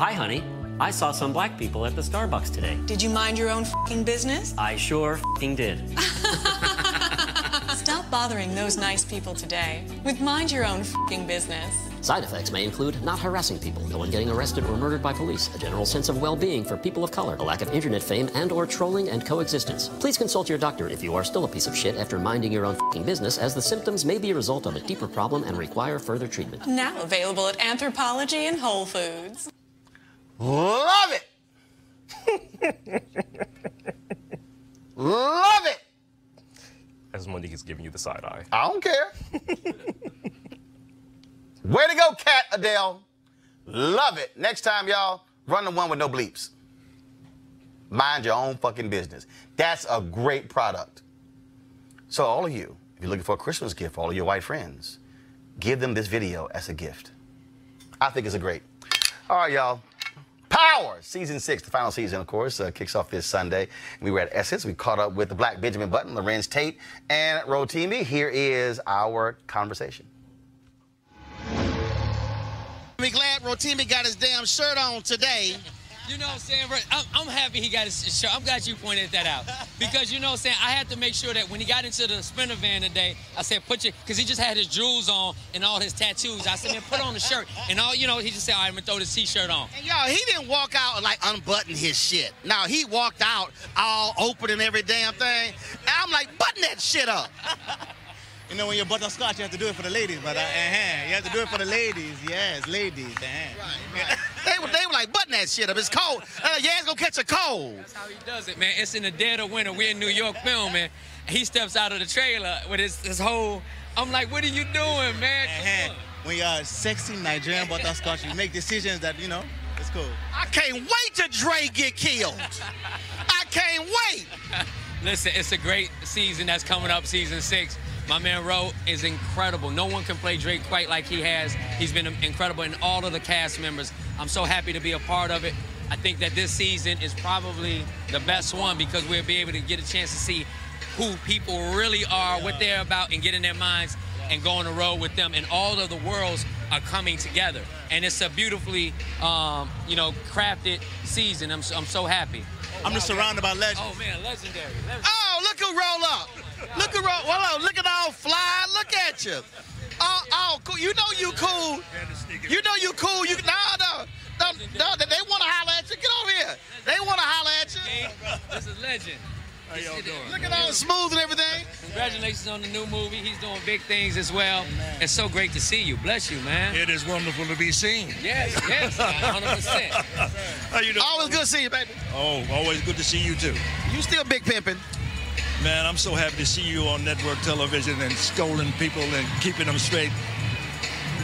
Hi, honey. I saw some black people at the Starbucks today. Did you mind your own fing business? I sure fing did. *laughs* Stop bothering those nice people today with Mind Your Own fing business. Side effects may include not harassing people, no one getting arrested or murdered by police, a general sense of well-being for people of color, a lack of internet fame and or trolling and coexistence. Please consult your doctor if you are still a piece of shit after minding your own fing business as the symptoms may be a result of a deeper problem and require further treatment. Now available at Anthropologie and Whole Foods. Love it. Love it. As Monique is giving you the side eye. I don't care. Way to go, Cat Adele. Love it. Next time, y'all, run the one with no bleeps. Mind your own fucking business. That's a great product. So, all of you, if you're looking for a Christmas gift for all of your white friends, give them this video as a gift. I think it's a great. All right, y'all. Power, season six, the final season, of course, uh, kicks off this Sunday. We were at Essence. We caught up with the Black Benjamin Button, Larenz Tate, and Rotimi. Here is our conversation. be glad Rotimi got his damn shirt on today. You know what I'm saying? I'm, I'm happy he got his shirt. I'm glad you pointed that out. *laughs* Because you know what I'm saying? I had to make sure that when he got into the sprinter van today, I said, put your, because he just had his jewels on and all his tattoos. I said, man, put on the shirt. And all, you know, he just said, all right, I'm going to throw this t-shirt on. And y'all, he didn't walk out like unbutton his shit. Now he walked out all open and every damn thing. And I'm like, button that shit up. *laughs* You know, when you're butterscotch, you have to do it for the ladies, brother. Uh-huh. You have to do it for the ladies. Yes, ladies. Uh-huh. Right, *laughs* they, were, they were like, button that shit up. It's cold. Uh, yeah, it's gonna catch a cold. That's how he does it, man. It's in the dead of winter. We're in New York filming. He steps out of the trailer with his, his whole. I'm like, what are you doing, man? Uh-huh. When you're sexy Nigerian butterscotch, you make decisions that, you know, it's cool. I can't wait till Dre get killed. I can't wait. *laughs* Listen, it's a great season that's coming up, season six. My man Ro is incredible. No one can play Drake quite like he has. He's been incredible in all of the cast members. I'm so happy to be a part of it. I think that this season is probably the best one because we'll be able to get a chance to see who people really are, what they're about, and get in their minds and go on the road with them. And all of the worlds are coming together. And it's a beautifully, um, you know, crafted season. I'm, I'm so happy. I'm just surrounded by legends. Oh, man, legendary. legendary. Oh, look who roll up. Look at roll. Well, look at all fly. Look at you. Oh, oh, cool. You know you cool. You know you cool. You no, no, no, no. They want to holler at you. Get over here. They want to holler at you. This is legend. How y'all doing? Look at all smooth and everything. Congratulations on the new movie. He's doing big things as well. It's so great to see you. Bless you, man. It is wonderful to be seen. Yes, yes, *laughs* 100%. How you doing? Always good to see you, baby. Oh, always good to see you too. You still big pimping. Man, I'm so happy to see you on network television and scolding people and keeping them straight.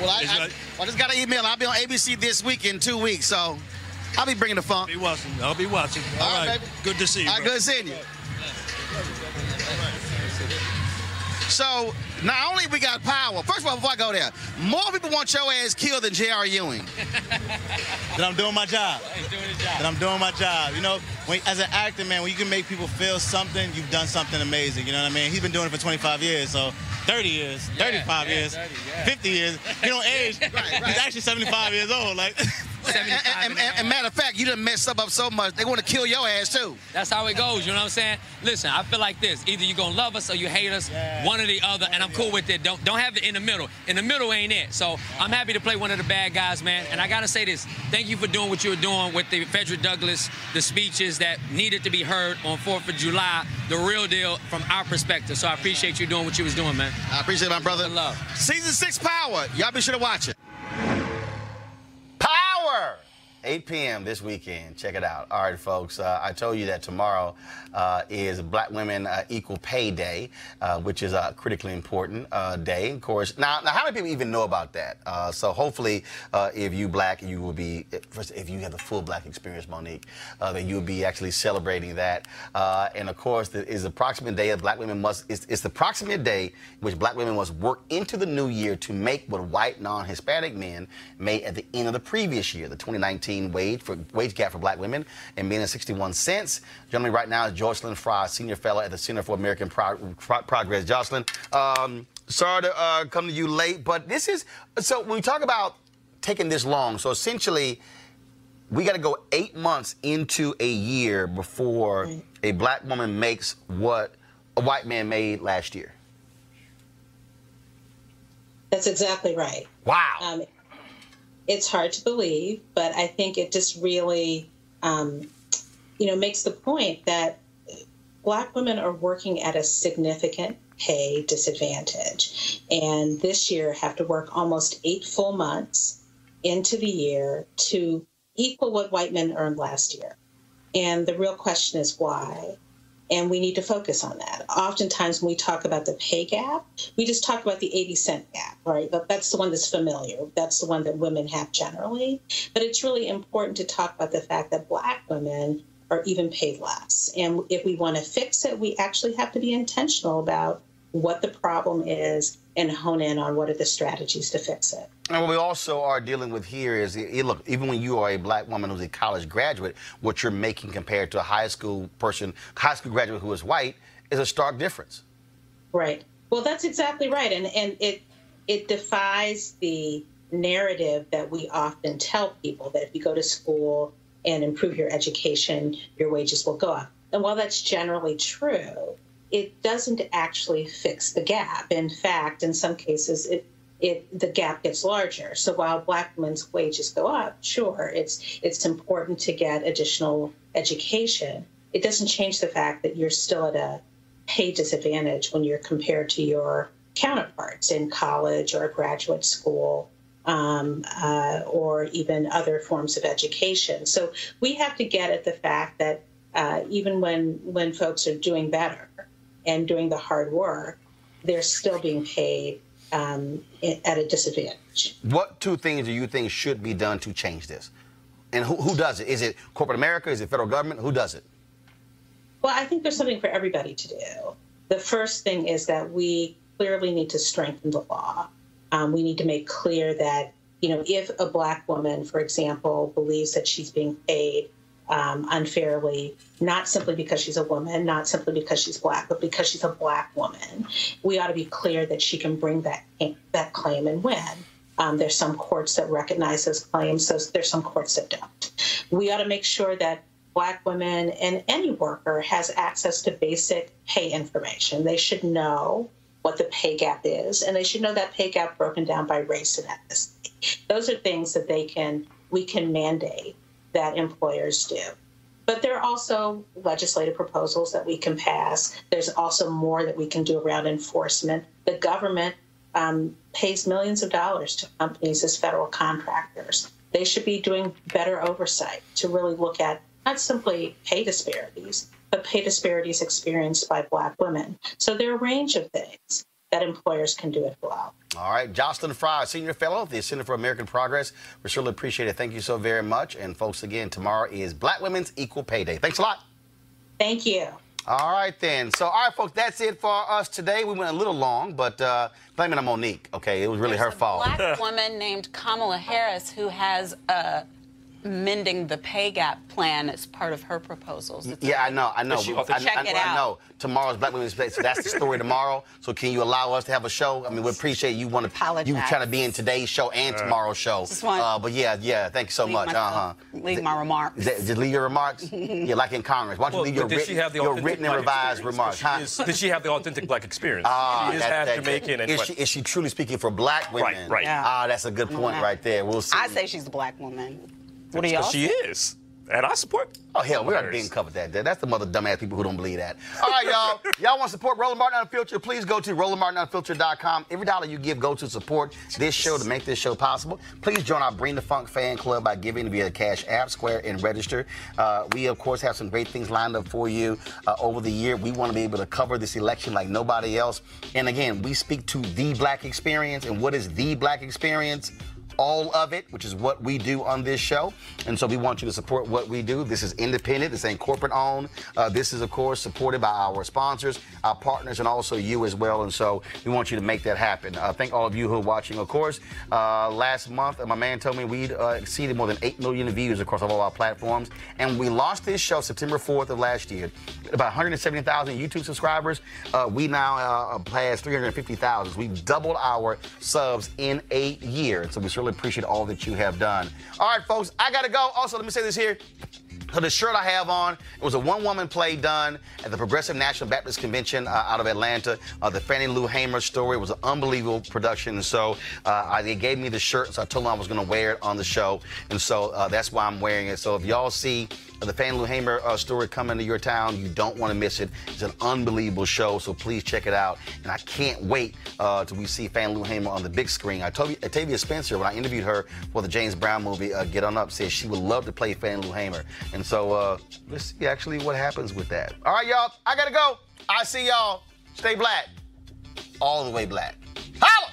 Well, I, I, I just got an email. I'll be on ABC this week in two weeks, so I'll be bringing the funk. Be watching. I'll be watching. All All right, right. baby. Good to see you. All right, bro. good seeing you. So not only we got power. First of all, before I go there, more people want your ass killed than J.R. Ewing. *laughs* That I'm doing my job. He's doing his job. That I'm doing my job. You know, when, as an actor, man, when you can make people feel something, you've done something amazing. You know what I mean? He's been doing it for 25 years, so 30 years, 35 yeah, years, 30, yeah. 50 years. He don't *laughs* age. He's actually 75 years old. Like, *laughs* And, and- and- and matter of fact, you done messed up, up so much, they want to kill your ass too. That's how it goes, you know what I'm saying? Listen, I feel like this. Either you're gonna love us or you hate us, one or the other, and I'm cool with it. Don't don't have it in the middle. In the middle ain't it. So I'm happy to play one of the bad guys, man. And I gotta say this, thank you for doing what you were doing with the Frederick Douglass, the speeches that needed to be heard on 4th of July, the real deal from our perspective. So I appreciate you doing what you was doing, man. I appreciate it, my brother. Love. Season six power. Y'all be sure to watch it. Power! 8 p.m. this weekend. Check it out. All right, folks. Uh, I told you that tomorrow uh, is Black Women uh, Equal Pay Day, uh, which is a critically important uh, day. Of course. Now, now, how many people even know about that? Uh, so hopefully, if you black, you will be. First, if you have the full black experience, Monique, then you'll be actually celebrating that. And of course, it is the approximate day of Black women must. It's, it's the approximate day which Black women must work into the new year to make what white non-Hispanic men made at the end of the previous year, the 2019 wage for wage gap for Black women and men at 61 cents. Generally, right now is Jocelyn Frye, senior fellow at the Center for American Pro- Pro- Progress. Jocelyn, um, sorry to uh, come to you late, but this is so when we talk about taking this long. So essentially, we got to go eight months into a year before a black woman makes what a white man made last year. That's exactly right. Wow. Um, it's hard to believe, but I think it just really, um, you know, makes the point that Black women are working at a significant pay disadvantage, and this year have to work almost eight full months into the year to equal what white men earned last year. And the real question is why? And we need to focus on that. Oftentimes, when we talk about the pay gap, we just talk about the 80 cent gap, right? But that's the one that's familiar. That's the one that women have generally. But it's really important to talk about the fact that Black women are even paid less. And if we want to fix it, we actually have to be intentional about what the problem is and hone in on what are the strategies to fix it. And what we also are dealing with here is, look, even when you are a black woman who's a college graduate, what you're making compared to a high school person, high school graduate who is white, is a stark difference. Right. Well, that's exactly right, and and it it defies the narrative that we often tell people that if you go to school and improve your education, your wages will go up. And while that's generally true, it doesn't actually fix the gap. In fact, in some cases, it it the gap gets larger. So while black women's wages go up, sure, it's it's important to get additional education. It doesn't change the fact that you're still at a pay disadvantage when you're compared to your counterparts in college or graduate school. Um, uh, or even other forms of education. So we have to get at the fact that uh, even when when folks are doing better and doing the hard work, they're still being paid um, at a disadvantage. What two things do you think should be done to change this? And who, who does it? Is it corporate America? Is it federal government? Who does it? Well, I think there's something for everybody to do. The first thing is that we clearly need to strengthen the law. Um, we need to make clear that, you know, if a black woman, for example, believes that she's being paid um, unfairly, not simply because she's a woman, not simply because she's black, but because she's a black woman, we ought to be clear that she can bring that that claim and win. Um, there's some courts that recognize those claims. So there's some courts that don't. We ought to make sure that Black women and any worker has access to basic pay information. They should know what the pay gap is, and they should know that pay gap broken down by race and ethnicity. Those are things that they can we can mandate that employers do. But there are also legislative proposals that we can pass. There's also more that we can do around enforcement. The government um, pays millions of dollars to companies as federal contractors. They should be doing better oversight to really look at not simply pay disparities, but pay disparities experienced by Black women. So there are a range of things that employers can do it well. All right, Jocelyn Frye, Senior Fellow at the Center for American Progress. We surely appreciate it. Thank you so very much. And folks, again, tomorrow is Black Women's Equal Pay Day. Thanks a lot. Thank you. All right, then. So, all right, folks, that's it for us today. We went a little long, but uh, blame it on Monique, okay? It was really There's her fault. black *laughs* woman named Kamala Harris who has a mending the pay gap plan as part of her proposals. It's Yeah, I know, I know. Check I, it I, out. I know. Tomorrow's Black Women's Day, so that's the story tomorrow. So can you allow us to have a show? I mean, we appreciate you want to you trying to be in today's show and tomorrow's show. Want- Uh, but yeah, yeah, thank you so Leave much. my- Uh huh. Leave my remarks. Just leave your remarks. *laughs* yeah, like in Congress. Why don't you Well, leave your, but did written, she have the your written and revised experience? remarks? She Huh? is- did she have the authentic black experience? Ah, she is that- half that- Jamaican is she, is she truly speaking for black women? Right, right. Yeah. Ah, that's a good point Yeah. right there. We'll see. I say she's a black woman. What do y'all? She is. And I support. Oh hell, we already been covered that. That's the mother dumbass people who don't believe that. All right, y'all. *laughs* y'all want to support Roland Martin Unfiltered? Please go to RolandMartinUnfiltered.com. Every dollar you give go to support this show to make this show possible. Please join our Bring the Funk fan club by giving via Cash App, Square, and register. Uh, we of course have some great things lined up for you uh, over the year. We want to be able to cover this election like nobody else. And again, we speak to the black experience. And what is the black experience? All of it, which is what we do on this show. And so we want you to support what we do. This is independent, this ain't corporate owned. Uh, this is, of course, supported by our sponsors, our partners, and also you as well. And so we want you to make that happen. Uh, thank all of you who are watching, of course. Uh, last month, my man told me we'd uh, exceeded more than 8 million views across all of our platforms. And we launched this show September 4th of last year. About 170,000 YouTube subscribers. Uh, we now uh, passed 350,000. We've doubled our subs in a year. So we certainly appreciate all that you have done. All right, folks, I got to go. Also, let me say this here. So the shirt I have on, it was a one-woman play done at the Progressive National Baptist Convention uh, out of Atlanta. Uh, the Fannie Lou Hamer story it was an unbelievable production. And so uh, they gave me the shirt, so I told them I was going to wear it on the show. And so uh, that's why I'm wearing it. So if y'all see the Fannie Lou Hamer uh, story coming to your town, you don't want to miss it. It's an unbelievable show, so please check it out. And I can't wait uh, till we see Fannie Lou Hamer on the big screen. I told you, Octavia Spencer, when I interviewed her for the James Brown movie, uh, Get On Up, said she would love to play Fannie Lou Hamer. And so uh, let's see actually what happens with that. All right, y'all, I gotta go. I see y'all. Stay black. All the way black. Holla!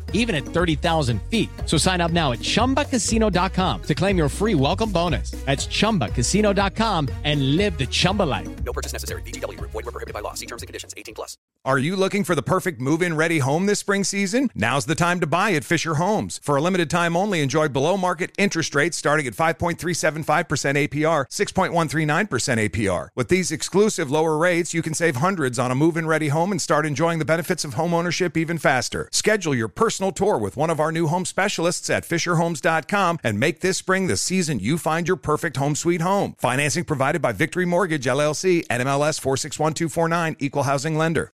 even at 30,000 feet. So sign up now at chumbacasino.com to claim your free welcome bonus. That's chumbacasino.com and live the Chumba life. No purchase necessary. VGW Group. Void were prohibited by law. See terms and conditions. 18 plus. Are you looking for the perfect move-in ready home this spring season? Now's the time to buy at Fisher Homes. For a limited time only, enjoy below market interest rates starting at 5.375% APR, 6.139% APR. With these exclusive lower rates, you can save hundreds on a move-in ready home and start enjoying the benefits of home ownership even faster. Schedule your personal tour with one of our new home specialists at fischerhomes.com and make this spring the season you find your perfect home sweet home. Financing provided by Victory Mortgage LLC, NMLS 461249, Equal Housing Lender.